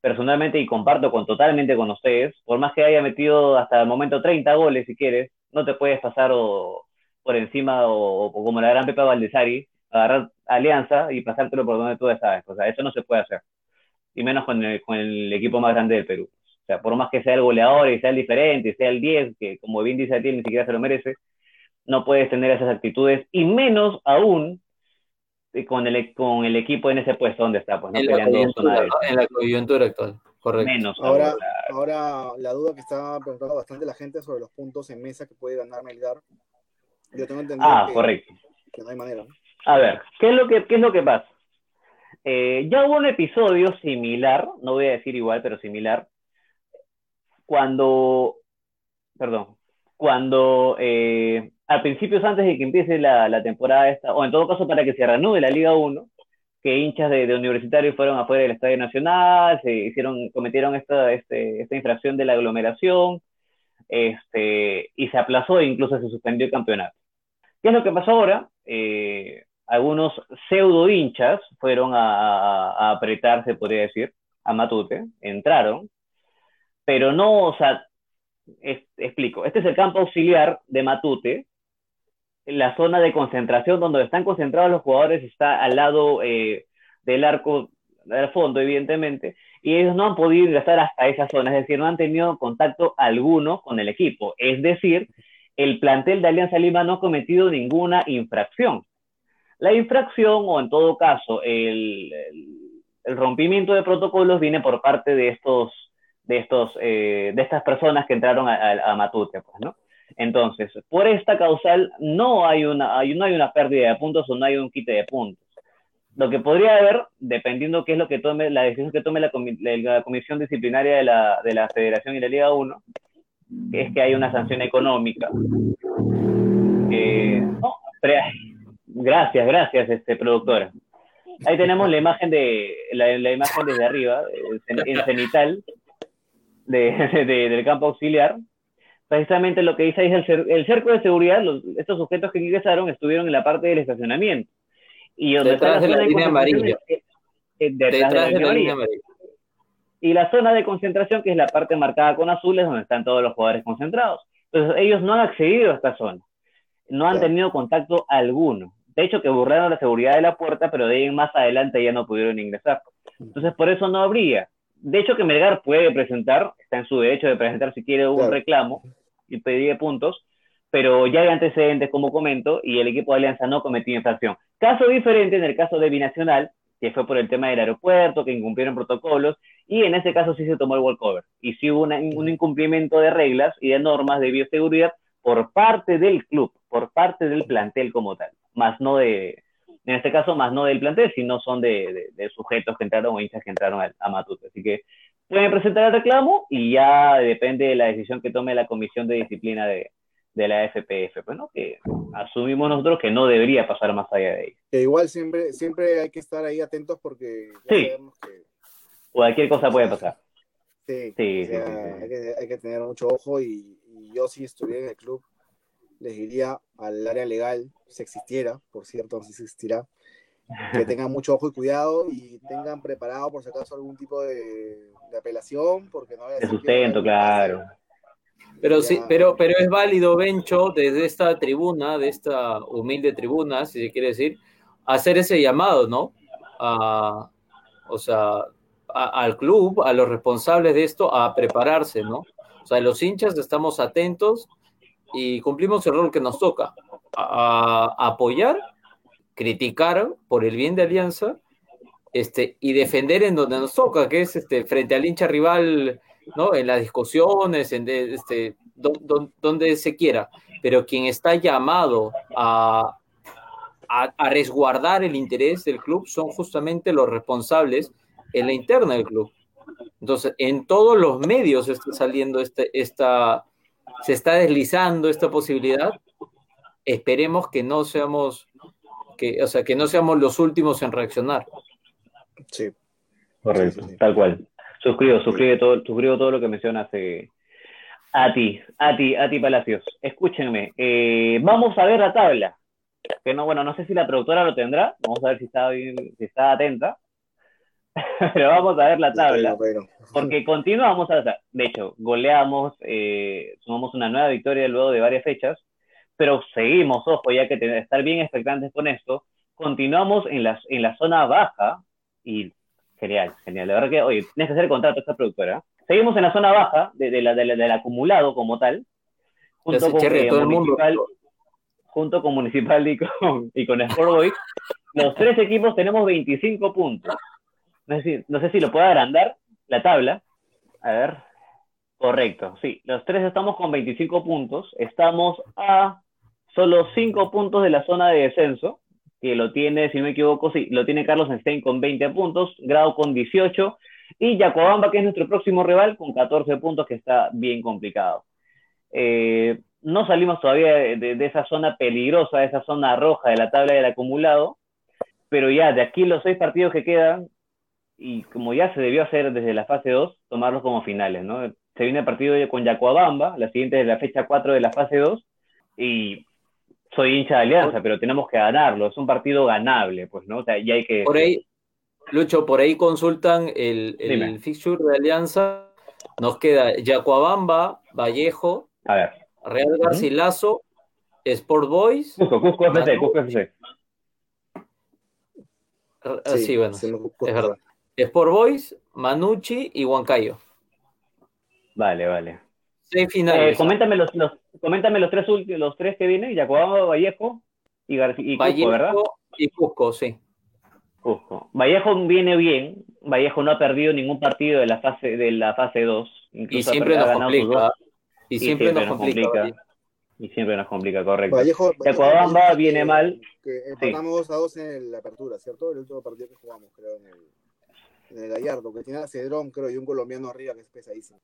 Personalmente, y comparto con, totalmente con ustedes, por más que haya metido hasta el momento 30 goles, si quieres, no te puedes pasar o, por encima o, o, como la gran Pepa Valdesari, agarrar alianza y pasártelo por donde tú sabes. O sea, eso no se puede hacer. Y menos con el, con el equipo más grande del Perú. O sea, por más que sea el goleador y sea el diferente, y sea el 10, que como bien dice a ti, ni siquiera se lo merece, no puedes tener esas actitudes, y menos aún con el, con el equipo en ese puesto donde está, pues, ¿no? en, la coyuntura, en la coyuntura actual, correcto. Menos ahora, la... ahora, la duda que está preguntando bastante la gente sobre los puntos en mesa que puede ganar Melgar, yo tengo entendido ah, que, correcto. que no hay manera. ¿no? A ver, ¿qué es lo que, qué es lo que pasa? Eh, ya hubo un episodio similar, no voy a decir igual, pero similar, cuando, perdón, cuando eh, a principios antes de que empiece la, la, temporada esta, o en todo caso para que se reanude la Liga 1, que hinchas de, de universitarios fueron afuera del Estadio Nacional, se hicieron, cometieron esta, este, esta infracción de la aglomeración, este, y se aplazó e incluso se suspendió el campeonato. ¿Qué es lo que pasó ahora? Eh, algunos pseudo hinchas fueron a, a, apretarse, podría decir, a Matute, entraron, pero no, o sea, explico, este es el campo auxiliar de Matute, la zona de concentración donde están concentrados los jugadores está al lado eh, del arco del fondo, evidentemente, y ellos no han podido ingresar hasta esa zona, es decir, no han tenido contacto alguno con el equipo, es decir, el plantel de Alianza Lima no ha cometido ninguna infracción. La infracción, o en todo caso, el, el, el rompimiento de protocolos viene por parte de estos, de estos, eh, de estas personas que entraron a, a, a Matute, pues, ¿no? Entonces, por esta causal no hay una, hay, no hay una pérdida de puntos o no hay un quite de puntos. Lo que podría haber, dependiendo qué es lo que tome, la decisión que tome la, la comisión disciplinaria de la, de la Federación y la Liga 1, es que hay una sanción económica. Eh, no, gracias, gracias, este, productora. Ahí tenemos la imagen de la, la imagen desde arriba, en cenital, de, de, del campo auxiliar. Precisamente lo que dice ahí es el, el cerco de seguridad, los, estos sujetos que ingresaron estuvieron en la parte del estacionamiento. Y donde detrás de la, línea amarilla. Es, es detrás, detrás, de la, línea amarilla. Y la zona de concentración, que es la parte marcada con azules, donde están todos los jugadores concentrados. Entonces, ellos no han accedido a esta zona. No han tenido contacto alguno. De hecho, que burlaron la seguridad de la puerta, pero de ahí más adelante ya no pudieron ingresar. Entonces, por eso no habría. De hecho, que Melgar puede presentar, está en su derecho de presentar si quiere un claro. reclamo y pedir puntos, pero ya hay antecedentes, como comento, y el equipo de Alianza no cometió infracción. Caso diferente en el caso de Binacional, que fue por el tema del aeropuerto, que incumplieron protocolos, y en ese caso sí se tomó el walkover. Y sí hubo una, un incumplimiento de reglas y de normas de bioseguridad por parte del club, por parte del plantel como tal, más no de, en este caso, más no del plantel, sino son de, de, de sujetos que entraron o hinchas que entraron a, a, Matute. Así que pueden presentar el reclamo y ya depende de la decisión que tome la comisión de disciplina de, de la FPF, bueno, que asumimos nosotros que no debería pasar más allá de ahí. Que igual siempre, siempre hay que estar ahí atentos porque ya sí. sabemos que... Cualquier cosa puede pasar. Sí, sí, o sea, sí, sí, Hay, que, hay, que, tener mucho ojo y, y, yo si estuviera en el club les diría al área legal, si existiera, por cierto, si existirá, que *laughs* tengan mucho ojo y cuidado y tengan preparado por si acaso algún tipo de, apelación, porque no De sustento, claro. Pero sí, pero, pero es válido, Bencho, desde esta tribuna, de esta humilde tribuna, si se quiere decir, hacer ese llamado, ¿no? A, o sea, al club, a los responsables de esto, a prepararse, ¿no? O sea, los hinchas estamos atentos y cumplimos el rol que nos toca, a, apoyar, criticar por el bien de Alianza este, y defender en donde nos toca, que es este, frente al hincha rival, ¿no? En las discusiones, en este, donde se quiera. Pero quien está llamado a, a, resguardar el interés del club son justamente los responsables en la interna del club. Entonces, en todos los medios está saliendo este, esta, se está deslizando esta posibilidad. Esperemos que no seamos, que, o sea, que no seamos los últimos en reaccionar. Sí. Correcto, tal cual. Suscribo, suscribo todo, suscribo todo lo que mencionas. Eh, a ti, a ti, a ti Palacios. Escúchenme. Eh, vamos a ver la tabla. Que no, bueno, no sé si la productora lo tendrá. Vamos a ver si está, si está atenta. *laughs* Pero vamos a ver la tabla. Porque continuamos, de hecho, goleamos, eh, sumamos una nueva victoria luego de varias fechas, pero seguimos, ojo, ya que tener, estar bien expectantes con esto. Continuamos en la, en la zona baja y genial, genial. La verdad que, oye, tienes que hacer contrato a esta productora. Seguimos en la zona baja de, la, del acumulado como tal, junto con, eh, Municipal, junto con Municipal y con, y con Sport Boys. Los tres equipos tenemos 25 puntos. No sé, si, lo puedo agrandar la tabla. A ver. Correcto, sí. Los tres estamos con 25 puntos. Estamos a solo 5 puntos de la zona de descenso, que lo tiene, si no me equivoco, sí, lo tiene Carlos Einstein con 20 puntos, Grado con 18, y Yacobamba, que es nuestro próximo rival, con 14 puntos, que está bien complicado. Eh, no salimos todavía de, esa zona peligrosa, de esa zona roja de la tabla del acumulado, pero ya de aquí los seis partidos que quedan, y como ya se debió hacer desde la fase 2, tomarlos como finales, ¿no? Se viene el partido con Yacuabamba, la siguiente es la fecha 4 de la fase 2, y soy hincha de Alianza, pero tenemos que ganarlo, es un partido ganable, pues, ¿no? O sea, ya hay que... Por ahí, Lucho, por ahí consultan el, el fixture de Alianza, nos queda Yacuabamba, Vallejo, a ver. Real Garcilaso, Sport Boys... Cusco, Cusco FC, Cusco FC. Sí, sí, bueno, es verdad. Sport Boys, Manucci y Huancayo. Vale, vale. Seis finales. Eh, coméntame, los, los, coméntame los tres los tres que vienen, Yacuaba, Vallejo y, y Cusco, ¿verdad? Y Cusco, sí. Cusco. Vallejo viene bien. Vallejo no ha perdido ningún partido de la fase de la fase 2. Y siempre nos complica. Y, siempre, nos, complica. Y siempre nos complica, correcto. Vallejo, Yacuabamba viene mal. Que empatamos a dos en la apertura, ¿cierto? El último partido que jugamos, creo, en el en el Gallardo, que tiene a Cedrón, creo, y un colombiano arriba que es pesadísimo.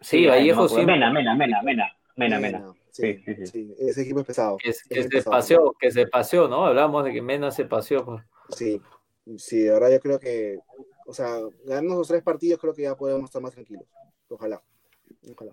Sí, Vallejo sí. Mena, Mena, Mena, Mena. Mena, Mena. Sí, sí, sí, ese equipo es pesado. Que, se paseó, que se paseó, ¿no? Hablamos de que Mena se paseó. Pues. Sí, sí, ahora yo creo que, o sea, ganando los tres partidos creo que ya podemos estar más tranquilos. Ojalá. Ojalá.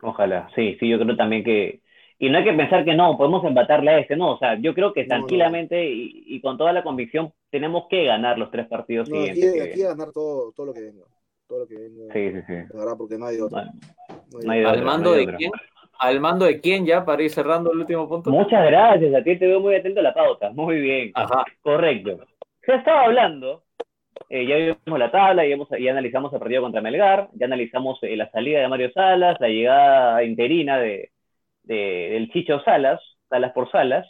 Ojalá, sí, sí, yo creo también que, y no hay que pensar que no, podemos empatarle a este, no, o sea, yo creo que tranquilamente Y, con toda la convicción tenemos que ganar los tres partidos siguientes. Aquí, aquí ganar todo, todo lo que venga. Todo lo que venga. Sí, sí, sí. verdad, porque no hay otro. ¿Al mando de quién? ¿Al mando de quién ya para ir cerrando el último punto? Muchas gracias, a ti te veo muy atento a la pauta. Muy bien. Ajá. Correcto. Ya estaba hablando, eh, ya vimos la tabla, ya, ya, analizamos el partido contra Melgar, ya analizamos eh, la salida de Mario Salas, la llegada interina de, del Chicho Salas, Salas por Salas.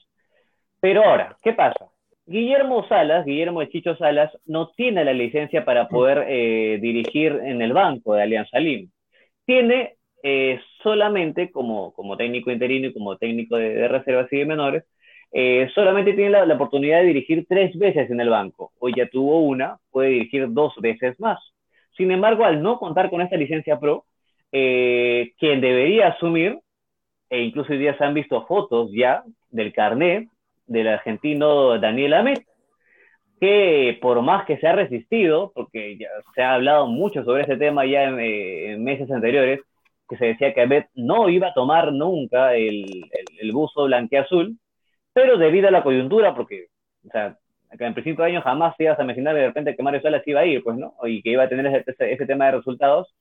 Pero ahora, ¿qué pasa? Guillermo Salas, Guillermo de Chicho Salas, no tiene la licencia para poder eh, dirigir en el banco de Alianza Lima. Tiene eh, solamente como, como técnico interino y como técnico de, reservas y de menores, eh, solamente tiene la, la, oportunidad de dirigir tres veces en el banco. Hoy ya tuvo una, puede dirigir dos veces más. Sin embargo, al no contar con esta licencia pro, quien debería asumir e incluso hoy día se han visto fotos ya del carnet del argentino Daniel Amet, que por más que se ha resistido, porque ya se ha hablado mucho sobre ese tema ya en, meses anteriores, que se decía que Amet no iba a tomar nunca el, el, el buzo blanqueazul, pero debido a la coyuntura, porque o sea, en principio de año jamás ibas a imaginar de repente que Mario Salas iba a ir, pues, ¿no? Y que iba a tener ese, ese, tema de resultados.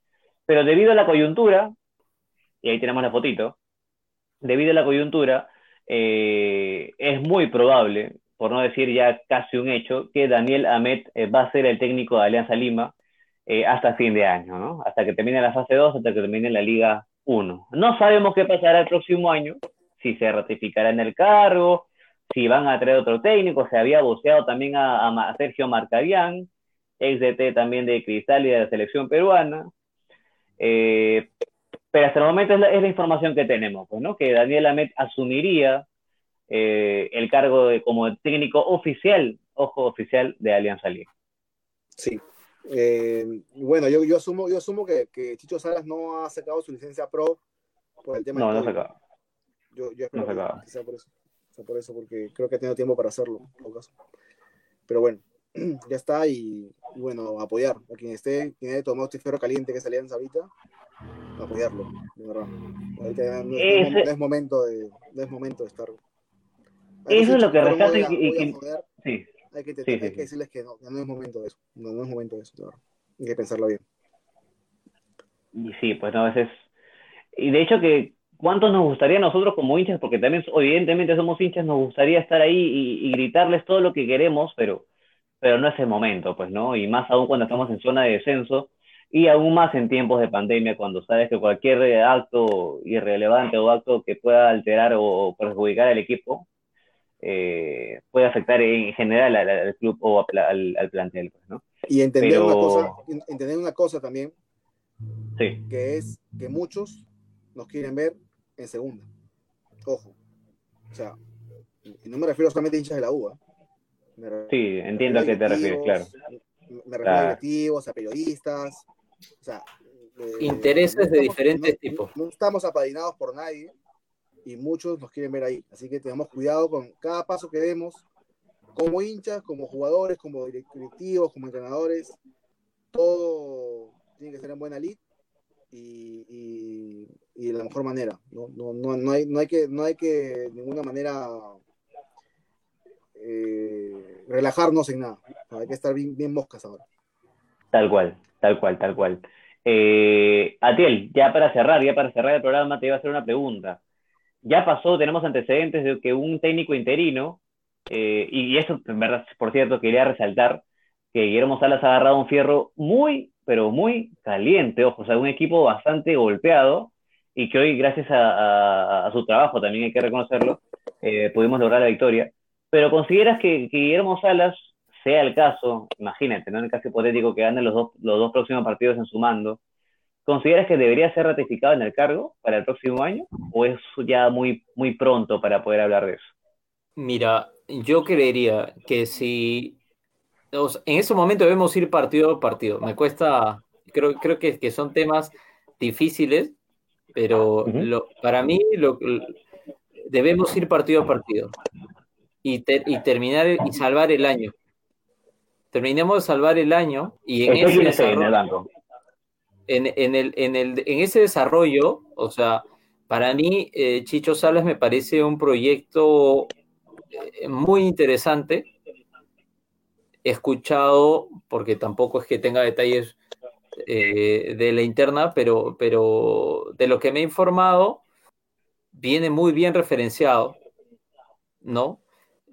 Pero debido a la coyuntura, y ahí tenemos la fotito, debido a la coyuntura, eh, es muy probable, por no decir ya casi un hecho, que Daniel Amet eh, va a ser el técnico de Alianza Lima eh, hasta fin de año, ¿no? Hasta que termine la fase 2, hasta que termine la Liga 1. No sabemos qué pasará el próximo año, si se ratificará en el cargo, si van a traer otro técnico, se había voceado también a, Sergio Marcarián, ex DT también de Cristal y de la selección peruana. Eh, pero hasta el momento es la, información que tenemos, pues, ¿no? Que Daniel Amet asumiría eh, el cargo de, como técnico oficial, ojo oficial de Alianza Liga. Sí. Eh, bueno, yo, yo asumo, yo asumo que, que, Chicho Salas no ha sacado su licencia pro por el tema. No, no ha sacado. Yo, yo espero que sea por eso por eso, porque creo que ha tenido tiempo para hacerlo, Pero bueno, *clears throat* ya está y, bueno, apoyar a quien esté, quien haya tomado este ferro caliente que salía en ahorita, apoyarlo, de verdad. Ahorita no, es, momento de, no es momento de estar. Eso es lo que rescata y, sí. Hay que, hay que decirles que no, no es momento de eso, no, no es momento de eso, Hay que pensarlo bien. Y sí, pues no, a veces. Y de hecho que cuánto nos gustaría a nosotros como hinchas, porque también evidentemente somos hinchas, nos gustaría estar ahí y, gritarles todo lo que queremos, pero, pero no es el momento, pues, ¿no? Y más aún cuando estamos en zona de descenso y aún más en tiempos de pandemia, cuando sabes que cualquier acto irrelevante o acto que pueda alterar o perjudicar al equipo eh, puede afectar en general al, club o al, plantel, pues, ¿no? Y entender, una cosa, entender una cosa también, sí. que es que muchos nos quieren ver en segunda. Ojo. O sea, y no me refiero solamente a hinchas de la UA. Sí, entiendo a qué te refieres, claro. Me refiero a directivos, a periodistas. O sea, eh, intereses de diferentes tipos. No estamos apadrinados por nadie y muchos nos quieren ver ahí. Así que tenemos cuidado con cada paso que demos, como hinchas, como jugadores, como directivos, como entrenadores. Todo tiene que ser en buena lid y, de la mejor manera. ¿no? No, no, no, hay, no, hay que, no hay que de ninguna manera eh, relajarnos en nada. Hay que estar bien, bien moscas ahora. Tal cual, tal cual, tal cual. Eh, Atiel, ya para cerrar, ya para cerrar el programa, te iba a hacer una pregunta. Ya pasó, tenemos antecedentes de que un técnico interino, eh, y eso, en verdad, por cierto, quería resaltar, que Guillermo Salas ha agarrado un fierro muy, pero muy caliente, ojo, o sea, un equipo bastante golpeado y que hoy, gracias a, su trabajo, también hay que reconocerlo, eh, pudimos lograr la victoria. Pero consideras que, Guillermo Salas, sea el caso, imagínate, ¿no? En el caso hipotético que gane los dos, los dos próximos partidos en su mando, ¿consideras que debería ser ratificado en el cargo para el próximo año? ¿O es ya muy, muy pronto para poder hablar de eso? Mira, yo creería que si en ese momento debemos ir partido a partido. Me cuesta, creo, creo que, que son temas difíciles, pero para mí lo, debemos ir partido a partido y, y, terminar y salvar el año. Terminemos de salvar el año y en ese desarrollo, en, en, el, en, el, en ese desarrollo, o sea, para mí eh, Chicho Salas me parece un proyecto eh, muy interesante escuchado, porque tampoco es que tenga detalles eh, de la interna, pero, pero de lo que me he informado, viene muy bien referenciado, ¿no?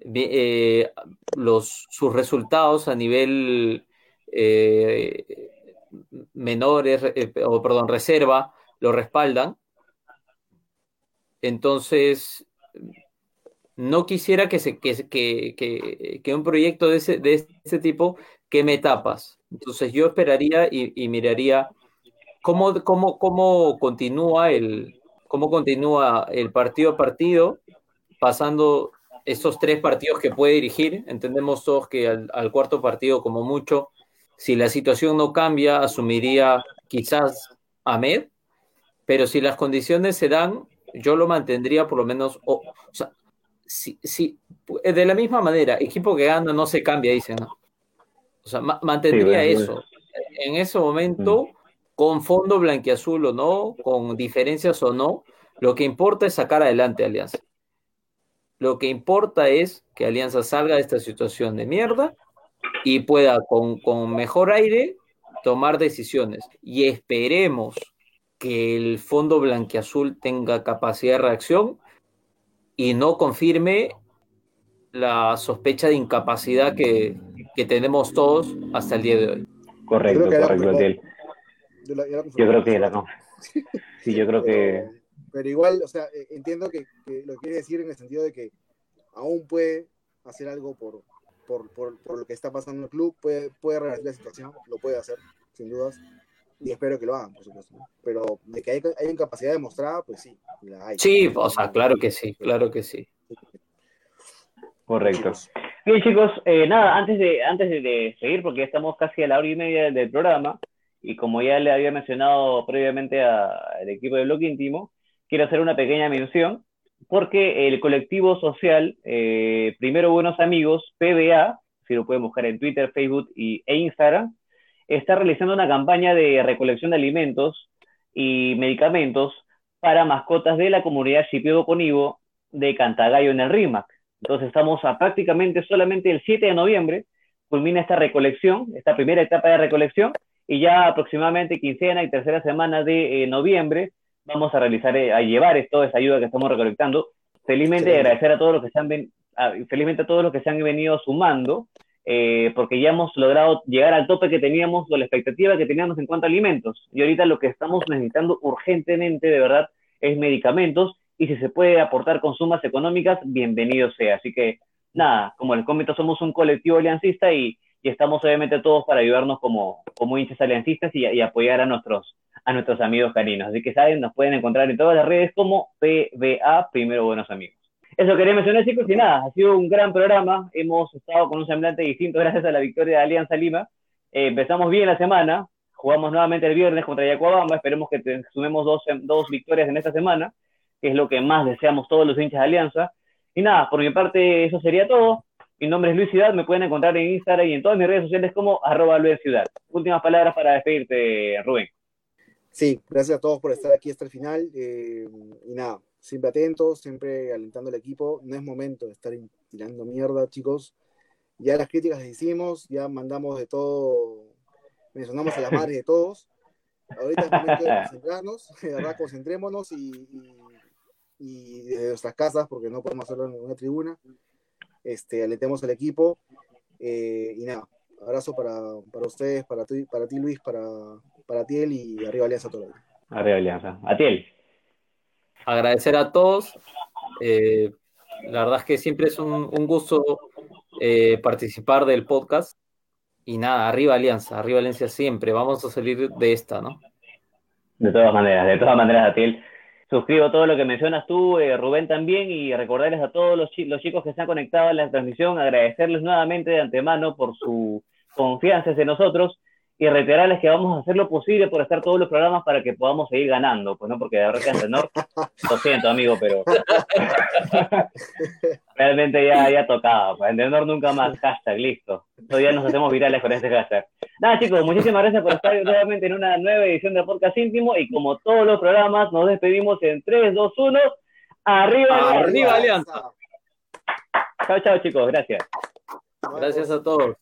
Eh, los, sus resultados a nivel eh, menores, o perdón, reserva, lo respaldan. Entonces, no quisiera que, se, que, que, que, un proyecto de ese, de ese tipo queme etapas. Entonces yo esperaría y, miraría cómo, cómo, cómo, continúa el, cómo continúa el partido a partido, pasando esos tres partidos que puede dirigir. Entendemos todos que al, al cuarto partido, como mucho, si la situación no cambia, asumiría quizás Ahmed, pero si las condiciones se dan, yo lo mantendría por lo menos, o, o sea, sí, sí, de la misma manera, equipo que gana no se cambia, dicen, ¿no? O sea, mantendría eso. En ese momento, mm. con fondo blanquiazul o no, con diferencias o no, lo que importa es sacar adelante Alianza. Lo que importa es que Alianza salga de esta situación de mierda y pueda con, con mejor aire tomar decisiones. Y esperemos que el fondo blanquiazul tenga capacidad de reacción y no confirme la sospecha de incapacidad que, que tenemos todos hasta el día de hoy. Correcto, correcto, Yo creo que la Sí, yo creo que. Pero igual, o sea, e, entiendo que, lo quiere decir en el sentido de que aún puede hacer algo por, por, por, por lo que está pasando en el club, puede, puede revertir la situación, lo puede hacer, sin dudas y espero que lo hagan, por supuesto. Pero de que hay, hay incapacidad demostrada, pues sí, la hay. Sí, o sea, claro que sí, claro que sí. Correcto. Bien, chicos, eh, nada, antes de, antes de seguir, porque ya estamos casi a la hora y media del programa, y como ya le había mencionado previamente al equipo de Blog Íntimo, quiero hacer una pequeña mención, porque el colectivo social eh, Primero Buenos Amigos, PBA, si lo pueden buscar en Twitter, Facebook y, e Instagram, está realizando una campaña de recolección de alimentos y medicamentos para mascotas de la comunidad Conivo de Cantagallo en el RIMAC. Entonces estamos a prácticamente solamente el 7 de noviembre, culmina esta recolección, esta primera etapa de recolección, y ya aproximadamente quincena y tercera semana de eh, noviembre vamos a realizar, eh, a llevar toda esa ayuda que estamos recolectando. Felizmente agradecer a todos los que se han felizmente a todos los que se han venido sumando eh, porque ya hemos logrado llegar al tope que teníamos o la expectativa que teníamos en cuanto a alimentos. Y ahorita lo que estamos necesitando urgentemente, de verdad, es medicamentos y si se puede aportar con sumas económicas, bienvenido sea. Así que, nada, como les comento, somos un colectivo aliancista y, estamos obviamente todos para ayudarnos como, como hinchas aliancistas y, y, apoyar a nuestros, a nuestros amigos caninos. Así que, saben, nos pueden encontrar en todas las redes como PBA, Primero Buenos Amigos. Eso quería mencionar, chicos, y nada, ha sido un gran programa. Hemos estado con un semblante distinto gracias a la victoria de Alianza Lima. Eh, empezamos bien la semana, jugamos nuevamente el viernes contra Yacuabamba. Esperemos que sumemos dos, dos victorias en esta semana, que es lo que más deseamos todos los hinchas de Alianza. Y nada, por mi parte, eso sería todo. Mi nombre es Luis Ciudad, me pueden encontrar en Instagram y en todas mis redes sociales como arroba Luis Ciudad. Últimas palabras para despedirte, Rubén. Sí, gracias a todos por estar aquí hasta el final. Eh, y nada, siempre atentos, siempre alentando al equipo. No es momento de estar tirando mierda, chicos. Ya las críticas las hicimos, ya mandamos de todo, mencionamos a la madre de *laughs* todos. Ahorita es momento de concentrarnos, *laughs* de verdad, concentrémonos y, y, desde nuestras casas, porque no podemos hacerlo en una tribuna, este, alentemos al equipo. Eh, y nada, abrazo para, para ustedes, para ti, para ti Luis, para, para Tiel y arriba Alianza todo. Arriba Alianza. A Tiel agradecer a todos. Eh, la verdad es que siempre es un, gusto eh, participar del podcast. Y nada, arriba Alianza, arriba Alianza siempre. Vamos a salir de esta, ¿no? De todas maneras, de todas maneras, Atiel. Suscribo todo lo que mencionas tú, eh, Rubén también, y recordarles a todos los, los chicos que se han conectado a la transmisión, agradecerles nuevamente de antemano por su confianza en nosotros y reiterarles que vamos a hacer lo posible por estar todos los programas para que podamos seguir ganando, pues no, porque de verdad que Antenor, *laughs* lo siento amigo, pero realmente ya, ya tocaba, pues Antenor nunca más, hashtag, listo, todavía nos hacemos virales con este hashtag. Nada chicos, muchísimas gracias por estar nuevamente en una nueva edición de Podcast Íntimo y como todos los programas nos despedimos en 3, 2, 1, arriba, arriba Alianza. Chao, chao chicos, gracias. Gracias a todos.